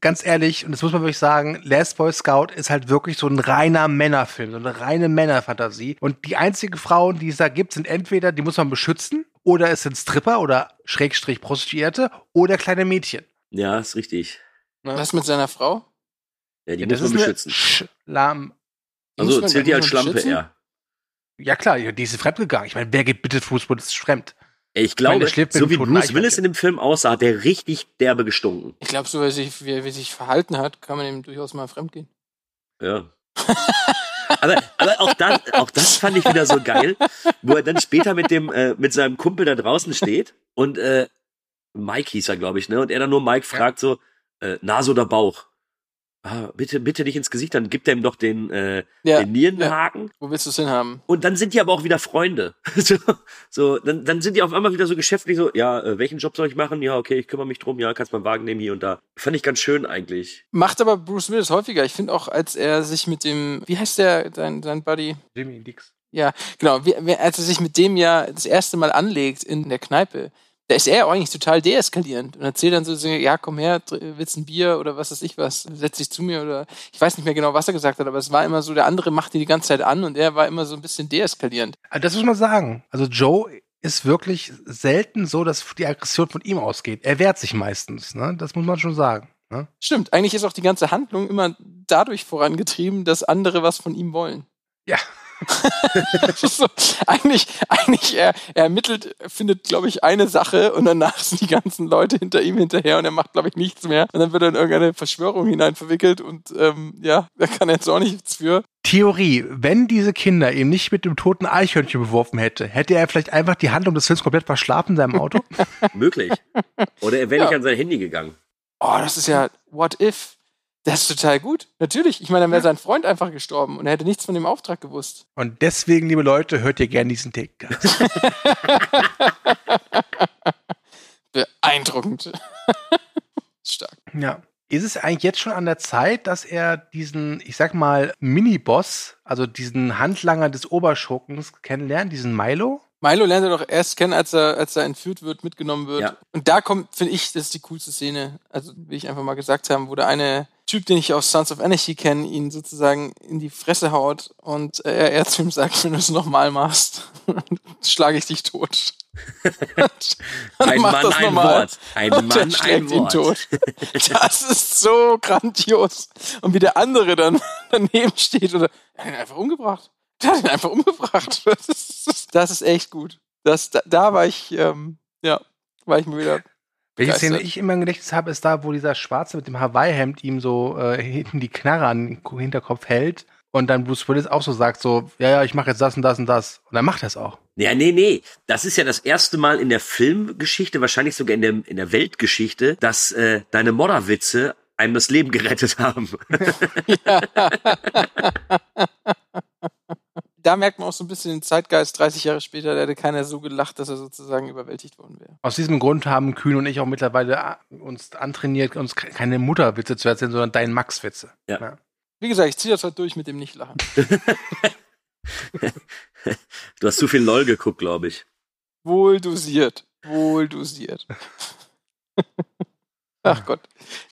ganz ehrlich, und das muss man wirklich sagen, Last Boy Scout ist halt wirklich so ein reiner Männerfilm, so eine reine Männerfantasie. Und die einzigen Frauen, die es da gibt, sind entweder, die muss man beschützen, oder es sind Stripper oder Schrägstrich Prostituierte oder kleine Mädchen. Ja, ist richtig. Was mit seiner Frau? Ja, die Ja, muss man beschützen. Schlam. Die muss Also zählt die als Schlampe beschützen? eher. Ja klar, die ist fremdgegangen. Ich meine, wer geht bitte Fußball ist fremd? Ich Ich meine, glaube, schläft mit so wie Bruce Willis Eichhörnchen. in dem Film aussah, hat der richtig derbe gestunken. Ich glaube, so wie er sich, wie er wie sich verhalten hat, kann man ihm durchaus mal fremdgehen. Ja. aber, aber auch das, auch das fand ich wieder so geil, wo er dann später mit dem, äh, mit seinem Kumpel da draußen steht und äh, Mike hieß er, glaube ich, ne? Und er dann nur Mike fragt so, äh, Nase oder Bauch? Ah, bitte, bitte nicht ins Gesicht, dann gibt er ihm doch den, äh, Ja, den Nierenhaken. Wo willst du es hinhaben? Und dann sind die aber auch wieder Freunde. so, so dann, dann sind die auf einmal wieder so geschäftlich so, ja, äh, welchen Job soll ich machen? Ja, okay, ich kümmere mich drum, ja, kannst mal einen Wagen nehmen hier und da. Fand ich ganz schön eigentlich. Macht aber Bruce Willis häufiger. Ich finde auch, als er sich mit dem, wie heißt der, dein, dein Buddy? Jimmy Dix. Ja, genau. Wie, als er sich mit dem ja das erste Mal anlegt in der Kneipe, da ist er eigentlich total deeskalierend und erzählt dann so, ja, komm her, willst ein Bier oder was weiß ich was, setz dich zu mir oder ich weiß nicht mehr genau, was er gesagt hat, aber es war immer so, der andere macht die die ganze Zeit an und er war immer so ein bisschen deeskalierend. Also Das muss man sagen. Also Joe ist wirklich selten so, dass die Aggression von ihm ausgeht. Er wehrt sich meistens, ne? Das muss man schon sagen. Ne? Stimmt, eigentlich ist auch die ganze Handlung immer dadurch vorangetrieben, dass andere was von ihm wollen. Ja. So, eigentlich, eigentlich, er, er ermittelt, findet, glaube ich, eine Sache und danach sind die ganzen Leute hinter ihm hinterher und er macht, glaube ich, nichts mehr. Und dann wird er in irgendeine Verschwörung hinein verwickelt und ähm, ja, da kann er jetzt auch nichts für. Theorie, wenn diese Kinder ihn nicht mit dem toten Eichhörnchen beworfen hätte, hätte er vielleicht einfach die Handlung des Films komplett verschlafen in seinem Auto? Möglich. Oder er wäre nicht Ja. an sein Handy gegangen. Oh, das ist ja what if. Das ist total gut. Natürlich. Ich meine, dann wäre sein Freund einfach gestorben und er hätte nichts von dem Auftrag gewusst. Und deswegen, liebe Leute, hört ihr gerne diesen Take. Beeindruckend. Stark. Ja. Ist es eigentlich jetzt schon an der Zeit, dass er diesen, ich sag mal, Mini-Boss, also diesen Handlanger des Oberschurkens kennenlernt, diesen Milo? Milo lernt er doch erst kennen, als er, als er entführt wird, mitgenommen wird. Ja. Und da kommt, finde ich, das ist die coolste Szene. Also, will ich einfach mal gesagt haben, wo der eine Typ, den ich aus Sons of Anarchy kenne, ihn sozusagen in die Fresse haut und er, er zu ihm sagt, wenn du es nochmal machst, schlage ich dich tot. Ein Mann, das ein nochmal. Wort. Ein und Mann, schlägt ein ihn Wort. tot. Das ist so grandios. Und wie der andere dann daneben steht oder, er hat ihn einfach umgebracht. Der hat ihn einfach umgebracht. Das ist, das ist echt gut. Das, da, da war ich, ähm, ja, war ich mir wieder. Welche begeistert. Szene ich immer im Gedächtnis habe, ist da, wo dieser Schwarze mit dem Hawaii-Hemd ihm so äh, hinten die Knarre an den Hinterkopf hält und dann Bruce Willis auch so sagt, so, ja, ja, ich mache jetzt das und das und das. Und dann macht er es auch. Ja, nee, nee. Das ist ja das erste Mal in der Filmgeschichte, wahrscheinlich sogar in der, in der Weltgeschichte, dass äh, deine Modderwitze einem das Leben gerettet haben. Da merkt man auch so ein bisschen den Zeitgeist 30 Jahre später, da hätte keiner so gelacht, dass er sozusagen überwältigt worden wäre. Aus diesem Grund haben Kühn und ich auch mittlerweile a- uns antrainiert, uns ke- keine Mutterwitze zu erzählen, sondern deinen Max-Witze. Ja. Wie gesagt, ich ziehe das heute durch mit dem Nicht-Lachen. Du hast zu viel LOL geguckt, glaube ich. Wohl dosiert. Wohl dosiert. Ach Gott.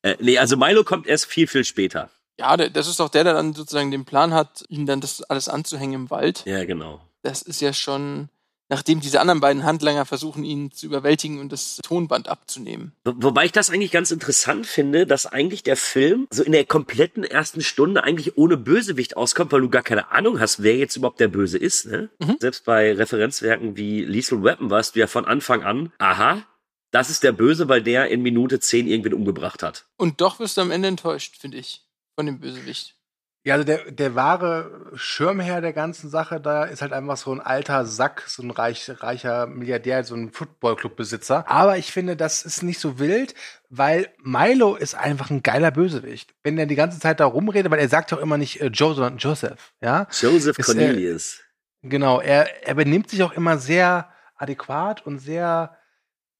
Äh, nee, also Milo kommt erst viel, viel später. Ja, das ist doch der, der dann sozusagen den Plan hat, ihm dann das alles anzuhängen im Wald. Ja, genau. Das ist ja schon, nachdem diese anderen beiden Handlanger versuchen, ihn zu überwältigen und das Tonband abzunehmen. Wo- Wobei ich das eigentlich ganz interessant finde, dass eigentlich der Film so in der kompletten ersten Stunde eigentlich ohne Bösewicht auskommt, weil du gar keine Ahnung hast, wer jetzt überhaupt der Böse ist. Ne? Selbst bei Referenzwerken wie Lethal Weapon warst du ja von Anfang an, aha, das ist der Böse, weil der in Minute 10 irgendwen umgebracht hat. Und doch wirst du am Ende enttäuscht, finde ich, von dem Bösewicht. Ja, also der, der wahre Schirmherr der ganzen Sache da ist halt einfach so ein alter Sack, so ein reich, reicher Milliardär, so ein Footballclub-Besitzer. Aber ich finde, das ist nicht so wild, weil Milo ist einfach ein geiler Bösewicht. Wenn er die ganze Zeit da rumredet, weil er sagt doch immer nicht äh, Joe, sondern Joseph, ja? Joseph Ist, äh, Cornelius. Genau, er, er benimmt sich auch immer sehr adäquat und sehr,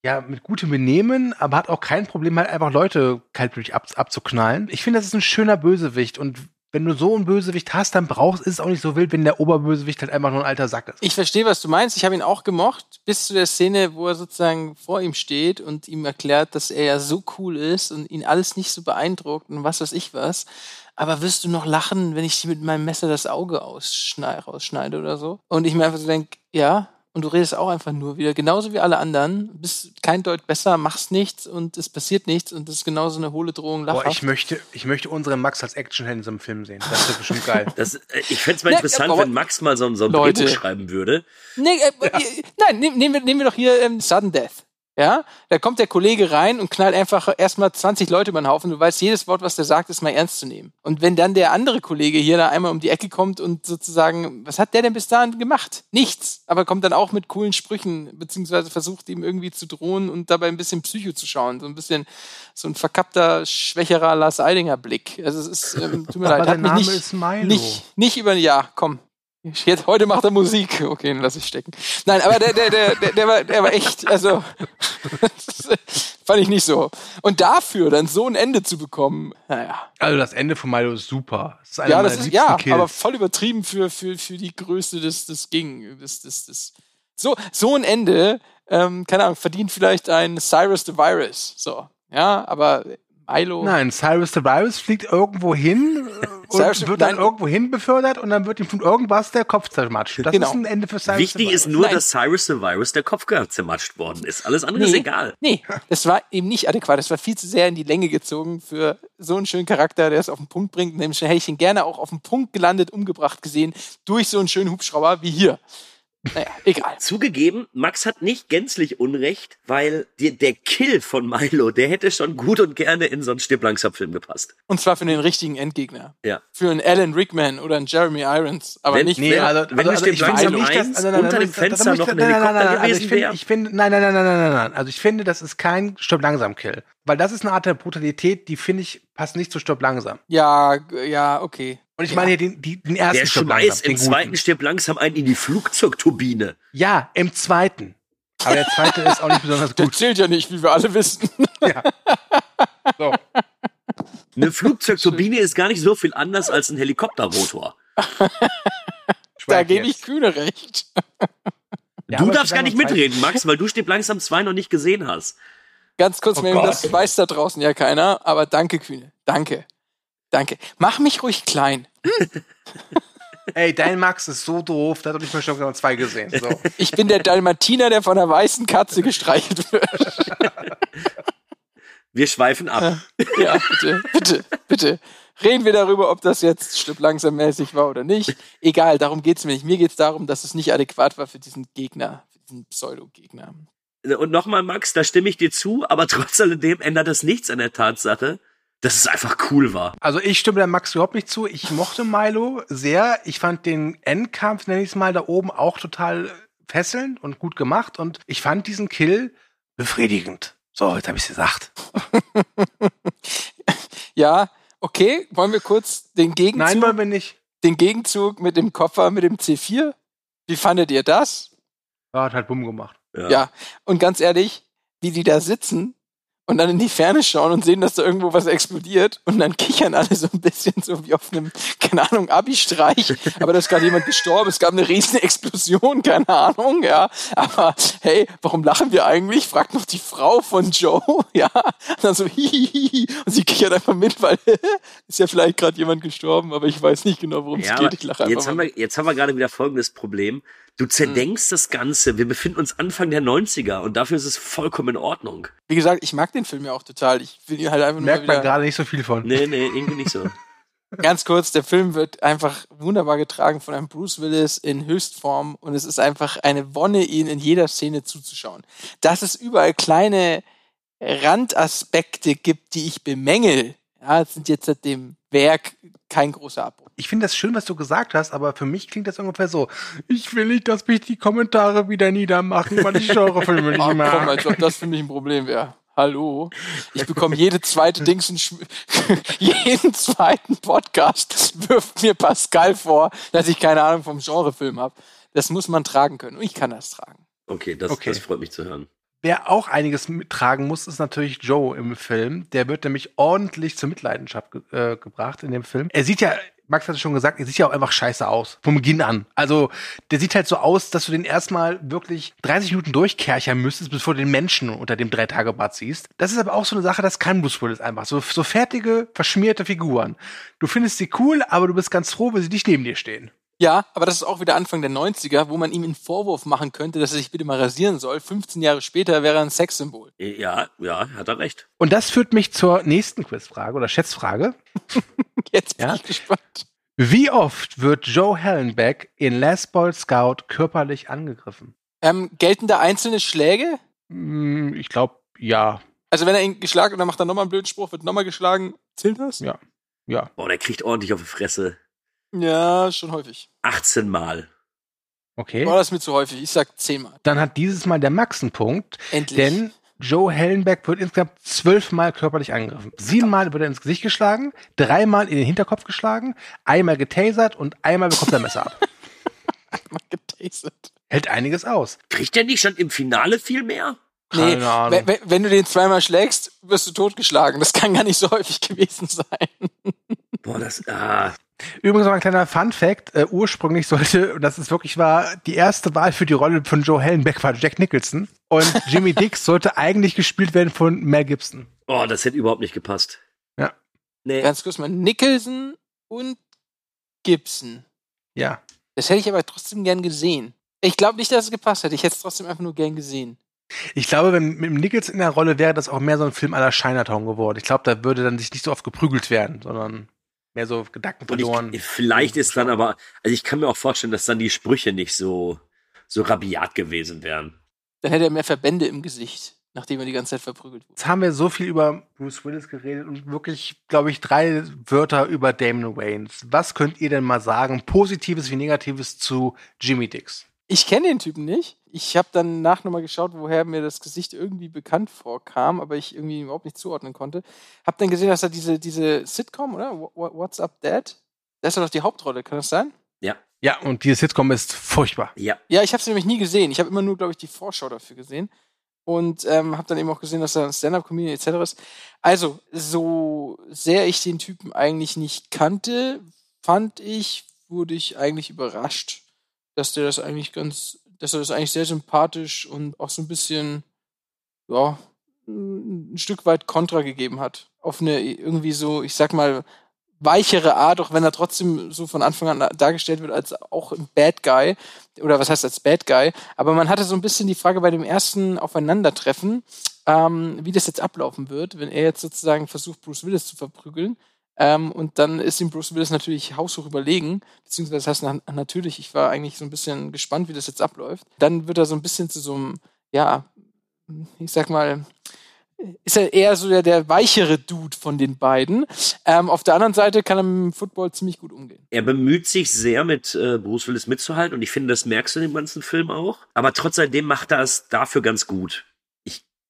ja, mit gutem Benehmen, aber hat auch kein Problem, halt einfach Leute kaltblütig ab, abzuknallen. Ich finde, das ist ein schöner Bösewicht und wenn du so einen Bösewicht hast, dann brauchst, ist es auch nicht so wild, wenn der Oberbösewicht halt einfach nur ein alter Sack ist. Ich verstehe, was du meinst. Ich habe ihn auch gemocht, bis zu der Szene, wo er sozusagen vor ihm steht und ihm erklärt, dass er ja so cool ist und ihn alles nicht so beeindruckt und was weiß ich was. Aber wirst du noch lachen, wenn ich dir mit meinem Messer das Auge ausschneide, rausschneide oder so? Und ich mir einfach so denke, ja. Und du redest auch einfach nur wieder, genauso wie alle anderen, bist kein Deut besser, machst nichts und es passiert nichts und das ist genauso eine hohle Drohung. Boah, ich möchte, ich möchte unseren Max als Actionheld in so einem Film sehen. Das wird bestimmt geil. Das, äh, ich fände es mal Ja, interessant, aber- wenn Max mal so, ein- so ein Leute. Drehbuch schreiben würde. Nee, äh, äh, nein, nehmen, nehmen, wir, nehmen wir doch hier ähm, Sudden Death. Ja, da kommt der Kollege rein und knallt einfach erstmal 20 Leute über den Haufen. Du weißt, jedes Wort, was der sagt, ist mal ernst zu nehmen. Und wenn dann der andere Kollege hier da einmal um die Ecke kommt und sozusagen, was hat der denn bis dahin gemacht? Nichts. Aber kommt dann auch mit coolen Sprüchen, beziehungsweise versucht ihm irgendwie zu drohen und dabei ein bisschen Psycho zu schauen. So ein bisschen so ein verkappter, schwächerer Lars Eidinger Blick. Also es ist, ähm, tut mir leid, hat mich Name nicht, nicht, nicht über, ja, komm, Jetzt, heute macht er Musik. Okay, dann lass ich stecken. Nein, aber der, der, der, der, der, war, der war echt, also das fand ich nicht so. Und dafür dann so ein Ende zu bekommen, naja. Also das Ende von Milo ist super. Das ist Ja, das ist, ja, Kills. aber voll übertrieben für, für, für die Größe des, des Ging. Des, des, des. So, so ein Ende, ähm, keine Ahnung, verdient vielleicht ein Cyrus the Virus. So, ja, aber Milo. Nein, Cyrus the Virus fliegt irgendwo hin äh, und Cyrus- wird dann nein. irgendwo hin befördert und dann wird ihm von irgendwas der Kopf zermatscht. Das Genau. ist ein Ende für Cyrus Wichtig the ist nur, Nein. dass Cyrus the Virus der Kopf zermatscht worden ist. Alles andere ist egal. Nee, das war eben nicht adäquat. Das war viel zu sehr in die Länge gezogen für so einen schönen Charakter, der es auf den Punkt bringt. Nämlich hätte ich ihn gerne auch auf den Punkt gelandet, umgebracht gesehen, durch so einen schönen Hubschrauber wie hier. Naja, egal. Zugegeben, Max hat nicht gänzlich Unrecht, weil die, der Kill von Milo, der hätte schon gut und gerne in so einen Stirb langsam Film gepasst. Und zwar für den richtigen Endgegner. Ja. Für einen Alan Rickman oder einen Jeremy Irons. Aber Wenn- nicht nee, für- also- wenn wir Stirb langsam nein, nein, nein, unter dem Fenster noch ich- ein nein, nein, nein, Helikopter nein, also gewesen ich finde, wäre? ich finde, nein, nein, nein, nein, nein, nein, nein. Also ich finde, das ist kein Stirb langsam Kill, weil das ist eine Art der Brutalität, die finde ich passt nicht zu Stirb langsam. Ja, ja, okay. Und ich Ja. meine hier den, die, den ersten Der Stirb schmeißt langsam, im den guten. zweiten Stirb langsam einen in die Flugzeugturbine. Ja, im zweiten. Aber der zweite ist auch nicht besonders Der gut. zählt ja nicht, wie wir alle wissen. So. Eine Flugzeugturbine ist gar nicht so viel anders als ein Helikopterrotor. da gebe ich. Kühne recht. Ja, du darfst gar nicht mitreden, Max, weil du Stirb langsam 2 noch nicht gesehen hast. Ganz kurz, Oh das weiß da draußen ja keiner, aber danke, Kühne. Danke. Danke. Mach mich ruhig klein. Ey, dein Max ist so doof, da hat doch nicht mal Stirb langsam 2 gesehen. So. Ich bin der Dalmatiner, der von einer weißen Katze gestreichelt wird. Wir schweifen ab. Ja, bitte, bitte, bitte. Reden wir darüber, ob das jetzt Stück langsam mäßig war oder nicht. Egal, darum geht's mir nicht. Mir geht's darum, dass es nicht adäquat war für diesen Gegner, für diesen Pseudo-Gegner. Und nochmal, Max, da stimme ich dir zu, aber trotz alledem ändert das nichts an der Tatsache, dass es einfach cool war. Also ich stimme der Max überhaupt nicht zu. Ich mochte Milo sehr. Ich fand den Endkampf, nenne ich es mal, da oben auch total fesselnd und gut gemacht. Und ich fand diesen Kill befriedigend. So, jetzt habe ich gesagt. Ja, okay, wollen wir kurz den Gegenzug, Nein, wollen wir nicht. den Gegenzug mit dem Koffer, mit dem C4? Wie fandet ihr das? Ja, hat halt bumm gemacht. Ja. Und ganz ehrlich, wie die da sitzen und dann in die Ferne schauen und sehen, dass da irgendwo was explodiert und dann kichern alle so ein bisschen so wie auf einem, keine Ahnung, Abi-Streich. Aber da ist gerade jemand gestorben, es gab eine riesen Explosion, keine Ahnung, ja. Aber hey, warum lachen wir eigentlich? Fragt noch die Frau von Joe, ja. Und dann so hihihi und sie kichert einfach mit, weil ist ja vielleicht gerade jemand gestorben, aber ich weiß nicht genau, worum es Ja, geht. Ich lache einfach jetzt, haben wir, jetzt haben wir gerade wieder folgendes Problem. Du zerdenkst das Ganze. Wir befinden uns Anfang der 90er und dafür ist es vollkommen in Ordnung. Wie gesagt, ich mag den Film ja auch total. Ich will ihn halt einfach nur mal Merkt man gerade nicht so viel von. Nee, nee, irgendwie nicht so. Ganz kurz, der Film wird einfach wunderbar getragen von einem Bruce Willis in Höchstform und es ist einfach eine Wonne, ihn in jeder Szene zuzuschauen. Dass es überall kleine Randaspekte gibt, die ich bemängel, ja, sind jetzt seit dem Werk kein großer Abbruch. Ich finde das schön, was du gesagt hast, aber für mich klingt das ungefähr so. Ich will nicht, dass mich die Kommentare wieder niedermachen, weil ich Genrefilme nicht Ah, komm, mag. als ob das für mich ein Problem wäre. Hallo? Ich bekomme jede zweite Dings jeden zweiten Podcast wirft mir Pascal vor, dass ich keine Ahnung vom Genrefilm habe. Das muss man tragen können und ich kann das tragen. Okay, das, Okay. das freut mich zu hören. Wer auch einiges mittragen muss, ist natürlich Joe im Film. Der wird nämlich ordentlich zur Mitleidenschaft ge äh, gebracht in dem Film. Er sieht ja, Max hat es schon gesagt, er sieht ja auch einfach scheiße aus. Vom Beginn an. Also, der sieht halt so aus, dass du den erstmal wirklich 30 Minuten durchkerchern müsstest, bevor du den Menschen unter dem Drei-Tage-Bad siehst. Das ist aber auch so eine Sache, das kann Bruce Willis einfach. So, so fertige, verschmierte Figuren. Du findest sie cool, aber du bist ganz froh, wenn sie nicht neben dir stehen. Ja, aber das ist auch wieder Anfang der 90er, wo man ihm einen Vorwurf machen könnte, dass er sich bitte mal rasieren soll. 15 Jahre später wäre er ein Sexsymbol. Ja, ja, hat er recht. Und das führt mich zur nächsten Quizfrage oder Schätzfrage. Jetzt bin Ja? ich gespannt. Wie oft wird Joe Hallenbeck in Last Boy Scout körperlich angegriffen? Ähm, gelten da einzelne Schläge? Hm, Ich glaube, ja. Also wenn er ihn geschlagen und dann macht er nochmal einen blöden Spruch, wird nochmal geschlagen, zählt das? Ja. Ja. Boah, der kriegt ordentlich auf die Fresse. Ja, schon häufig. 18 Mal. Okay. Boah, das ist mir zu häufig. Ich sag zehnmal. Dann hat dieses Mal der Max einen Punkt, Endlich. denn Joe Hellenbeck wird insgesamt zwölfmal körperlich angegriffen. Siebenmal wird er ins Gesicht geschlagen, dreimal in den Hinterkopf geschlagen, einmal getasert und einmal bekommt er ein Messer ab. Mal getasert. Hält einiges aus. Kriegt der nicht schon im Finale viel mehr? Keine Nee, Ahnung. wenn, wenn- wenn du den zweimal schlägst, wirst du totgeschlagen. Das kann gar nicht so häufig gewesen sein. Boah, das, ah, Übrigens noch ein kleiner Fun Fact. Äh, ursprünglich sollte, und das ist wirklich wahr, die erste Wahl für die Rolle von Joe Hellenbeck war Jack Nicholson. Und Jimmy Dix sollte eigentlich gespielt werden von Mel Gibson. oh, das hätte überhaupt nicht gepasst. Ja. Nee. Ganz kurz mal, Nicholson und Gibson. Ja. Das hätte ich aber trotzdem gern gesehen. Ich glaube nicht, dass es gepasst hätte. Ich hätte es trotzdem einfach nur gern gesehen. Ich glaube, wenn mit dem Nichols in der Rolle wäre das auch mehr so ein Film aller Chinatown geworden. Ich glaube, da würde dann sich nicht so oft geprügelt werden, sondern mehr so Gedanken verloren. ich, vielleicht ist dann aber, also ich kann mir auch vorstellen, dass dann die Sprüche nicht so, so rabiat gewesen wären. Dann hätte er mehr Verbände im Gesicht, nachdem er die ganze Zeit verprügelt wurde. Jetzt haben wir so viel über Bruce Willis geredet und wirklich, glaube ich, drei Wörter über Damon Wayans. Was könnt ihr denn mal sagen, Positives wie Negatives zu Jimmy Dix? Ich kenne den Typen nicht. Ich habe dann nach nochmal geschaut, woher mir das Gesicht irgendwie bekannt vorkam, aber ich irgendwie überhaupt nicht zuordnen konnte. Hab dann gesehen, dass er diese, diese Sitcom, oder? Wha- Wha- What's Up Dad? Da ist er doch die Hauptrolle, kann das sein? Ja. Ja, und dieses Sitcom ist furchtbar. Ja. Ja, ich habe sie nämlich nie gesehen. Ich habe immer nur, glaube ich, die Vorschau dafür gesehen. Und ähm, habe dann eben auch gesehen, dass er ein Stand-Up-Comedian etc. ist. Also, so sehr ich den Typen eigentlich nicht kannte, fand ich, wurde ich eigentlich überrascht, dass der das eigentlich ganz, dass er das eigentlich sehr sympathisch und auch so ein bisschen, ja, ein Stück weit Kontra gegeben hat. Auf eine irgendwie so, ich sag mal, weichere Art, auch wenn er trotzdem so von Anfang an dargestellt wird als auch ein Bad Guy. Oder was heißt als Bad Guy? Aber man hatte so ein bisschen die Frage bei dem ersten Aufeinandertreffen, ähm, wie das jetzt ablaufen wird, wenn er jetzt sozusagen versucht, Bruce Willis zu verprügeln. Ähm, und dann ist ihm Bruce Willis natürlich haushoch überlegen, beziehungsweise das heißt na natürlich, ich war eigentlich so ein bisschen gespannt, wie das jetzt abläuft. Dann wird er so ein bisschen zu so einem, ja, ich sag mal, ist er eher so der, der weichere Dude von den beiden. Ähm, auf der anderen Seite kann er mit dem Football ziemlich gut umgehen. Er bemüht sich sehr, mit äh, Bruce Willis mitzuhalten und ich finde, das merkst du in dem ganzen Film auch. Aber trotz alledem macht er es dafür ganz gut.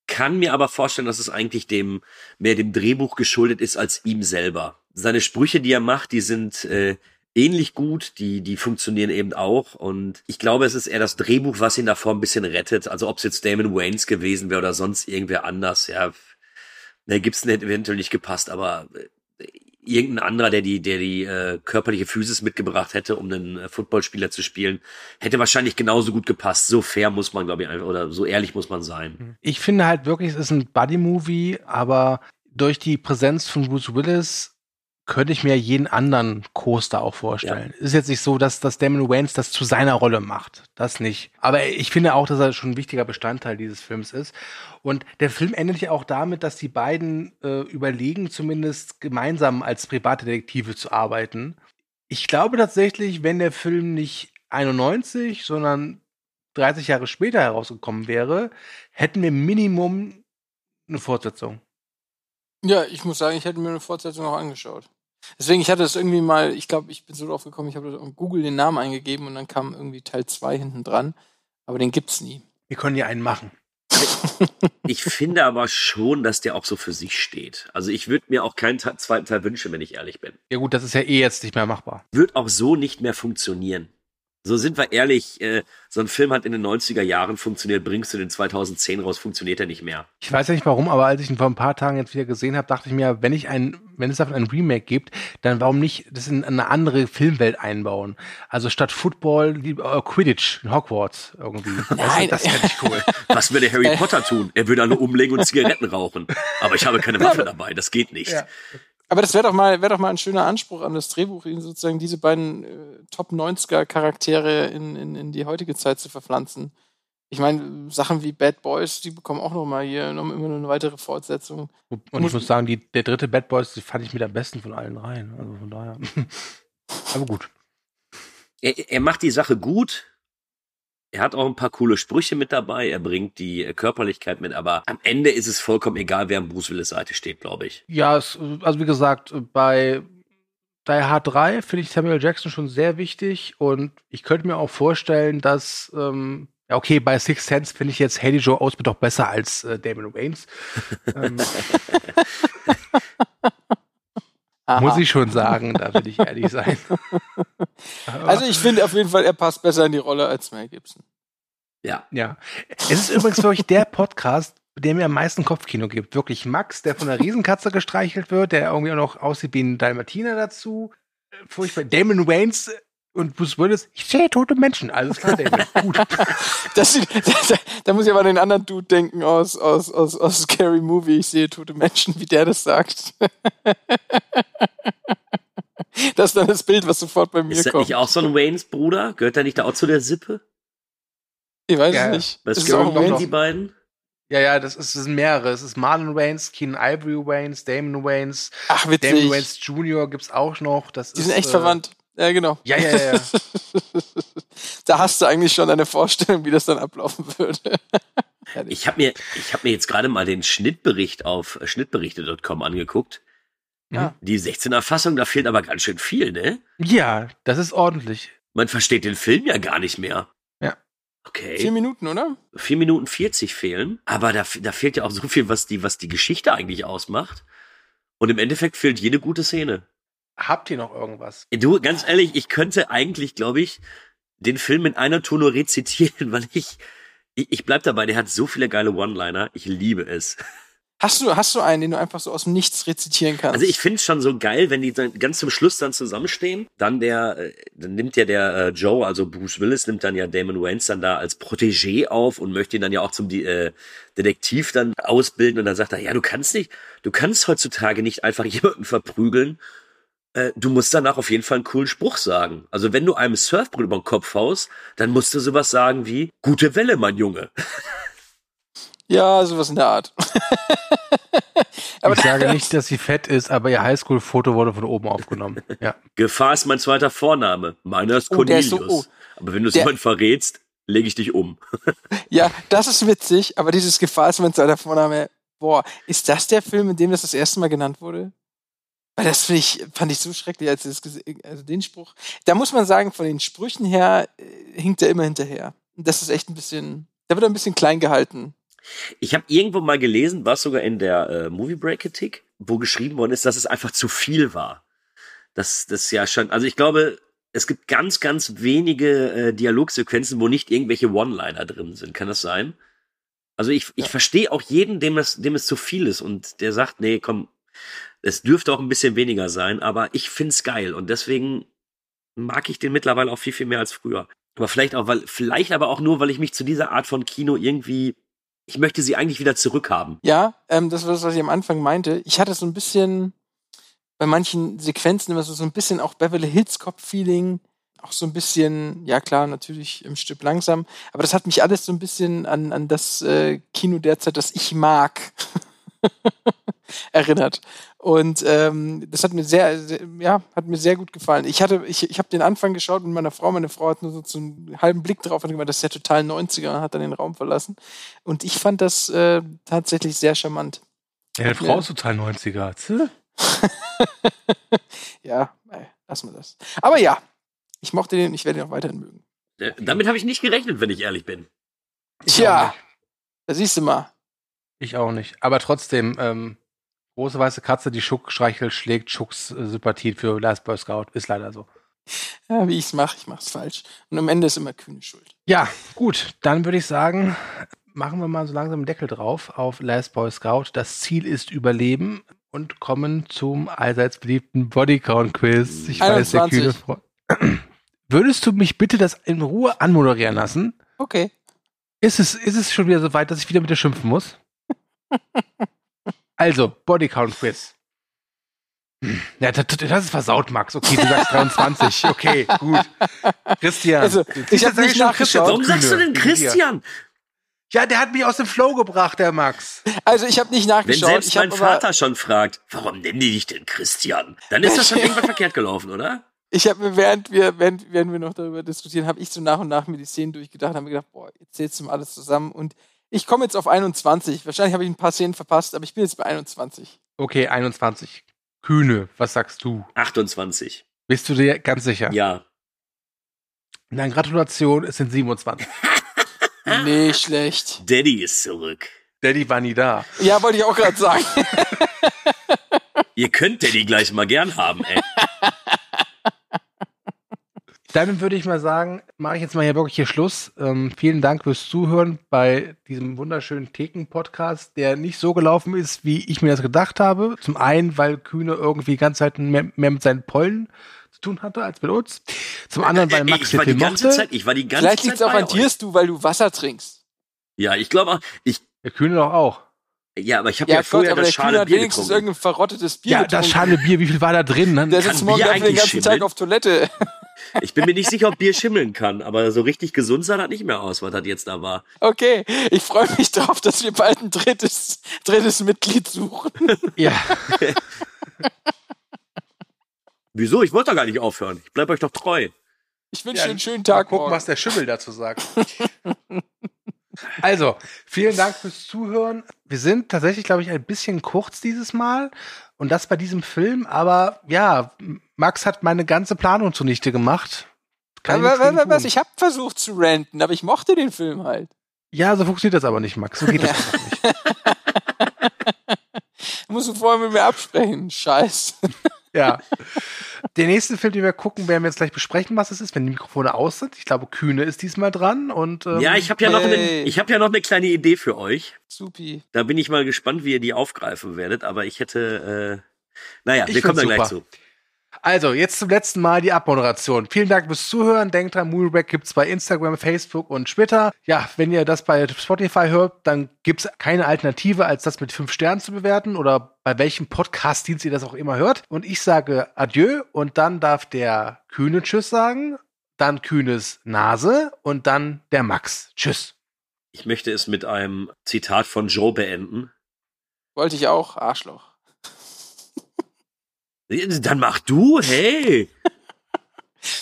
Kann mir aber vorstellen, dass es eigentlich dem mehr dem Drehbuch geschuldet ist als ihm selber. Seine Sprüche, die er macht, die sind äh, ähnlich gut, die die funktionieren eben auch und ich glaube, es ist eher das Drehbuch, was ihn davor ein bisschen rettet. Also ob es jetzt Damon Waynes gewesen wäre oder sonst irgendwer anders, ja. Mel Gibson hätte eventuell nicht gepasst, aber äh, irgendein anderer, der die, der die äh, körperliche Physis mitgebracht hätte, um einen äh, Footballspieler zu spielen, hätte wahrscheinlich genauso gut gepasst. So fair muss man, glaube ich, einfach, oder so ehrlich muss man sein. Ich finde halt wirklich, es ist ein Buddy-Movie, aber durch die Präsenz von Bruce Willis könnte ich mir jeden anderen Coaster auch vorstellen. Ist jetzt nicht so, dass, dass Damon Wayans das zu seiner Rolle macht. Das nicht. Aber ich finde auch, dass er schon ein wichtiger Bestandteil dieses Films ist. Und der Film endet ja auch damit, dass die beiden äh, überlegen, zumindest gemeinsam als Privatdetektive zu arbeiten. Ich glaube tatsächlich, wenn der Film nicht 91, sondern 30 Jahre später herausgekommen wäre, hätten wir Minimum eine Fortsetzung. Ja, ich muss sagen, ich hätte mir eine Fortsetzung auch angeschaut. Deswegen, ich hatte das irgendwie mal, ich glaube, ich bin so drauf gekommen, ich habe auf Google den Namen eingegeben und dann kam irgendwie Teil 2 hinten dran. Aber den gibt's nie. Wir können ja einen machen. Ich finde aber schon, dass der auch so für sich steht. Also ich würde mir auch keinen Te- zweiten Teil wünschen, wenn ich ehrlich bin. Ja gut, das ist ja eh jetzt nicht mehr machbar. Wird auch so nicht mehr funktionieren. So sind wir ehrlich, äh, so ein Film hat in den 90er Jahren funktioniert, bringst du den 2010 raus, funktioniert er nicht mehr. Ich weiß ja nicht warum, aber als ich ihn vor ein paar Tagen jetzt wieder gesehen habe, dachte ich mir, wenn ich ein, wenn es davon ein Remake gibt, dann warum nicht das in eine andere Filmwelt einbauen? Also statt Football äh, Quidditch in Hogwarts irgendwie. Nein. das, das fände ich cool. Was würde Harry Potter tun? Er würde alle umlegen und Zigaretten rauchen. Aber ich habe keine Waffe dabei, das geht nicht. Ja. Aber das wäre doch mal, wäre doch mal ein schöner Anspruch an das Drehbuch, ihn sozusagen diese beiden äh, Top 90er Charaktere in, in, in die heutige Zeit zu verpflanzen. Ich meine, Sachen wie Bad Boys, die bekommen auch noch mal hier noch immer eine weitere Fortsetzung. Und ich muss sagen, die, der dritte Bad Boys, die fand ich mit am besten von allen dreien. Also von daher. Aber gut. Er, er macht die Sache gut. Er hat auch ein paar coole Sprüche mit dabei. Er bringt die äh, Körperlichkeit mit. Aber am Ende ist es vollkommen egal, wer an Bruce Willis Seite steht, glaube ich. Ja, es, also wie gesagt, bei Die Hard 3 finde ich Samuel Jackson schon sehr wichtig. Und ich könnte mir auch vorstellen, dass ähm, ja, okay, bei Six Sense finde ich jetzt Haley Joe Osment doch besser als äh, Damon Waynes. ähm, muss ich schon sagen, da will ich ehrlich sein. also ich finde auf jeden Fall, er passt besser in die Rolle als Mel Gibson. Ja. Ja. Es ist übrigens wirklich der Podcast, der mir am meisten Kopfkino gibt. Wirklich Max, der von einer Riesenkatze gestreichelt wird, der irgendwie auch noch aussieht wie ein Dalmatiner dazu. Furchtbar. Damon Waynes und Bruce Willis, ich sehe tote Menschen. Alles klar, David. Gut. Das, da, da muss ich aber an den anderen Dude denken aus, aus, aus, aus Scary Movie. Ich sehe tote Menschen, wie der das sagt. Das ist dann das Bild, was sofort bei mir Ist das kommt. nicht auch so ein Waynes Bruder? Gehört er nicht da auch zu der Sippe? Ich weiß Ja, es nicht. Was Ist es gehören auch doch Waynes? die beiden? Ja, ja, das, ist, das sind mehrere. Es ist Marlon Waynes, Keenan Ivory Waynes, Damon Waynes, Ach, witzig. Damon Waynes Jr. gibt's auch noch. Das Die ist, sind echt äh, verwandt. Ja, genau. Ja, ja, ja. da hast du eigentlich schon eine Vorstellung, wie das dann ablaufen würde. Ich habe mir, ich hab mir jetzt gerade mal den Schnittbericht auf äh, schnittberichte.com angeguckt. Ja. Die 16er Fassung, da fehlt aber ganz schön viel, ne? ja, das ist ordentlich. Man versteht den Film ja gar nicht mehr. Ja. Okay. Vier Minuten, oder? vier Minuten 40 fehlen, aber da, da fehlt ja auch so viel, was die, was die Geschichte eigentlich ausmacht. Und im Endeffekt fehlt jede gute Szene. Habt ihr noch irgendwas? Du, ganz ehrlich, ich könnte eigentlich, glaube ich, den Film in einer Tour nur rezitieren, weil ich, ich, ich bleib dabei, der hat so viele geile One-Liner. Ich liebe es. Hast du, hast du einen, den du einfach so aus dem Nichts rezitieren kannst? Also ich finde es schon so geil, wenn die dann ganz zum Schluss dann zusammenstehen. Dann der, äh, dann nimmt ja der äh, Joe, also Bruce Willis, nimmt dann ja Damon Wayans dann da als Protégé auf und möchte ihn dann ja auch zum äh, Detektiv dann ausbilden. Und dann sagt er, ja, du kannst nicht, du kannst heutzutage nicht einfach jemanden verprügeln. Äh, du musst danach auf jeden Fall einen coolen Spruch sagen. Also wenn du einem Surfbrett über den Kopf haust, dann musst du sowas sagen wie, gute Welle, mein Junge. ja, sowas in der Art. ich sage nicht, dass sie fett ist, aber ihr Highschool-Foto wurde von oben aufgenommen. Ja. Gefahr ist mein zweiter Vorname. Meiner ist Oh, der ist Cornelius. so- oh. Aber wenn du es jemand verrätst, lege ich dich um. Ja, das ist witzig, aber dieses Gefahr ist mein zweiter Vorname. Boah, ist das der Film, in dem das das erste Mal genannt wurde? Weil das ich, fand ich so schrecklich, als das also den Spruch. Da muss man sagen, von den Sprüchen her äh, hinkt er immer hinterher. Und das ist echt ein bisschen, da wird er ein bisschen klein gehalten. Ich habe irgendwo mal gelesen, war sogar in der äh, Movie Break Kritik, wo geschrieben worden ist, dass es einfach zu viel war. Das, das ja schon, also ich glaube, es gibt ganz, ganz wenige äh, Dialogsequenzen, wo nicht irgendwelche One-Liner drin sind. Kann das sein? Also ich, ich verstehe auch jeden, dem es, dem es zu viel ist und der sagt, nee, komm, es dürfte auch ein bisschen weniger sein, aber ich find's geil und deswegen mag ich den mittlerweile auch viel, viel mehr als früher. Aber vielleicht auch, weil, vielleicht aber auch nur, weil ich mich zu dieser Art von Kino irgendwie, ich möchte sie eigentlich wieder zurückhaben. Ja, ähm, das war das, was ich am Anfang meinte. Ich hatte so ein bisschen bei manchen Sequenzen immer so, so ein bisschen auch Beverly Hills Cop Feeling. Auch so ein bisschen, ja klar, natürlich im Stück langsam. Aber das hat mich alles so ein bisschen an, an das äh, Kino derzeit, das ich mag, erinnert. Und ähm, das hat mir sehr, sehr, ja, hat mir sehr gut gefallen. Ich hatte, ich, ich habe den Anfang geschaut mit meiner Frau. Meine Frau hat nur so, so einen halben Blick drauf und gemeint, das ist ja total 90er und hat dann den Raum verlassen. Und ich fand das äh, tatsächlich sehr charmant. Ja, Hat Frau mir- ist total 90er. Tse. ja, ey, lassen wir das. Aber ja, ich mochte den, ich werde ihn auch weiterhin mögen. Äh, Damit habe ich nicht gerechnet, wenn ich ehrlich bin. Ich Tja, da siehst du mal. Ich auch nicht. Aber trotzdem, ähm, große weiße Katze, die Schuck streichelt, schlägt Schucks äh, Sympathie für Last Boy Scout. Ist leider so. Ja, wie ich es mache, ich mache es falsch. Und am Ende ist immer Kühne schuld. Ja, gut. Dann würde ich sagen, machen wir mal so langsam einen Deckel drauf auf Last Boy Scout. Das Ziel ist Überleben und kommen zum allseits beliebten Bodycount-Quiz. Ich weiß, der 21. kühne Freund. Würdest du mich bitte das in Ruhe anmoderieren lassen? Okay. Ist es, ist es schon wieder so weit, dass ich wieder mit dir schimpfen muss? Also, Bodycount-Quiz. Ja, das, das ist versaut, Max. Okay, du sagst 23. Okay, gut. Christian. Also, ich ziehst hab jetzt eigentlich nicht nachgeschaut. Warum sagst du denn. Christian? Ja, der hat mich aus dem Flow gebracht, der Max. Also ich habe nicht Wenn nachgeschaut. selbst ich mein Vater schon fragt, warum nennen die dich denn Christian? Dann ist das schon irgendwas verkehrt gelaufen, oder? Ich habe mir, während wir, während, während wir noch darüber diskutieren, habe ich so nach und nach mir die Szenen durchgedacht, habe mir gedacht, boah, jetzt zählst du mal alles zusammen und ich komme jetzt auf 21. Wahrscheinlich habe ich ein paar Szenen verpasst, aber ich bin jetzt bei 21. Okay, 21. Kühne, was sagst du? 28. Bist du dir ganz sicher? Ja. Na, Gratulation, es sind 27. Nicht schlecht. Daddy ist zurück. Daddy war nie da. Ja, wollte ich auch gerade sagen. Ihr könnt Daddy gleich mal gern haben, ey. Dann würde ich mal sagen, mache ich jetzt mal hier wirklich hier Schluss. Ähm, vielen Dank fürs Zuhören bei diesem wunderschönen Theken-Podcast, der nicht so gelaufen ist, wie ich mir das gedacht habe. Zum einen, weil Kühne irgendwie die ganze Zeit mehr, mehr mit seinen Pollen zu tun hatte als mit uns. Zum anderen, weil Max ich war die ganze mochte. Zeit, ich war die ganze Vielleicht Zeit liegt es auch an dir, du, weil du Wasser trinkst. Ja, ich glaube auch, ich, Der Kühne doch auch. Ja, aber ich habe Ja, ja, Gott, vorher aber das schale Bier wenigstens irgendein verrottetes Bier Ja, das getrunken. schale Bier, wie viel war da drin? Ne? Der sitzt morgen den eigentlich ganzen Tag schimmeln? auf Toilette. Ich bin mir nicht sicher, ob Bier schimmeln kann, aber so richtig gesund sah das nicht mehr aus, was das jetzt da war. Okay, ich freue mich drauf, dass wir bald ein drittes, drittes Mitglied suchen. Ja. Wieso? Ich wollte doch gar nicht aufhören. Ich bleib euch doch treu. Ich wünsche Ja, dir einen schönen Mal Tag. gucken, morgen. was der Schimmel dazu sagt. Also, vielen Dank fürs Zuhören. Wir sind tatsächlich, glaube ich, ein bisschen kurz dieses Mal. Und das bei diesem Film. Aber ja, Max hat meine ganze Planung zunichte gemacht. Kann Aber, gegen was, was, ich habe versucht zu ranten, aber ich mochte den Film halt. ja, so funktioniert das aber nicht, Max. So geht das einfach nicht. Musst du vorher mit mir absprechen. Scheiß. Ja. Den nächsten Film, den wir gucken, werden wir jetzt gleich besprechen, was es ist, wenn die Mikrofone aus sind. Ich glaube, Kühne ist diesmal dran. Und, ähm, Ja, ich habe ja noch eine, Hey. ich habe ja noch eine kleine Idee für euch. Supi. Da bin ich mal gespannt, wie ihr die aufgreifen werdet. Aber ich hätte, äh, naja, Ich wir kommen da gleich zu. Also, jetzt zum letzten Mal die Abmoderation. Vielen Dank fürs Zuhören. Denkt dran, Movieback gibt's bei Instagram, Facebook und Twitter. Ja, wenn ihr das bei Spotify hört, dann gibt's keine Alternative, als das mit fünf Sternen zu bewerten oder bei welchem Podcast-Dienst ihr das auch immer hört. Und ich sage Adieu und dann darf der Kühne Tschüss sagen, dann Kühnes Nase und dann der Max. Tschüss. Ich möchte es mit einem Zitat von Joe beenden. Wollte ich auch, Arschloch. Dann mach du, hey.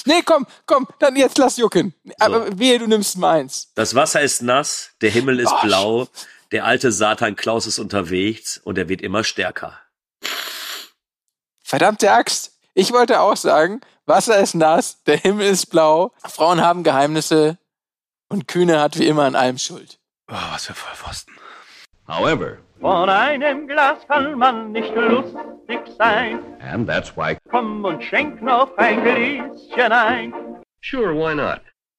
Nee, komm, komm, dann jetzt lass jucken. Aber wehe, du nimmst meins. Das Wasser ist nass, der Himmel ist Oh, blau, der alte Satan Klaus ist unterwegs und er wird immer stärker. Verdammte Axt. Ich wollte auch sagen, Wasser ist nass, der Himmel ist blau, Frauen haben Geheimnisse und Kühne hat wie immer an allem Schuld. Oh, was für Vollpfosten. However, Von einem Glas kann man nicht lustig sein. and that's why Komm und schenk noch ein Gläschen ein. Sure, why not?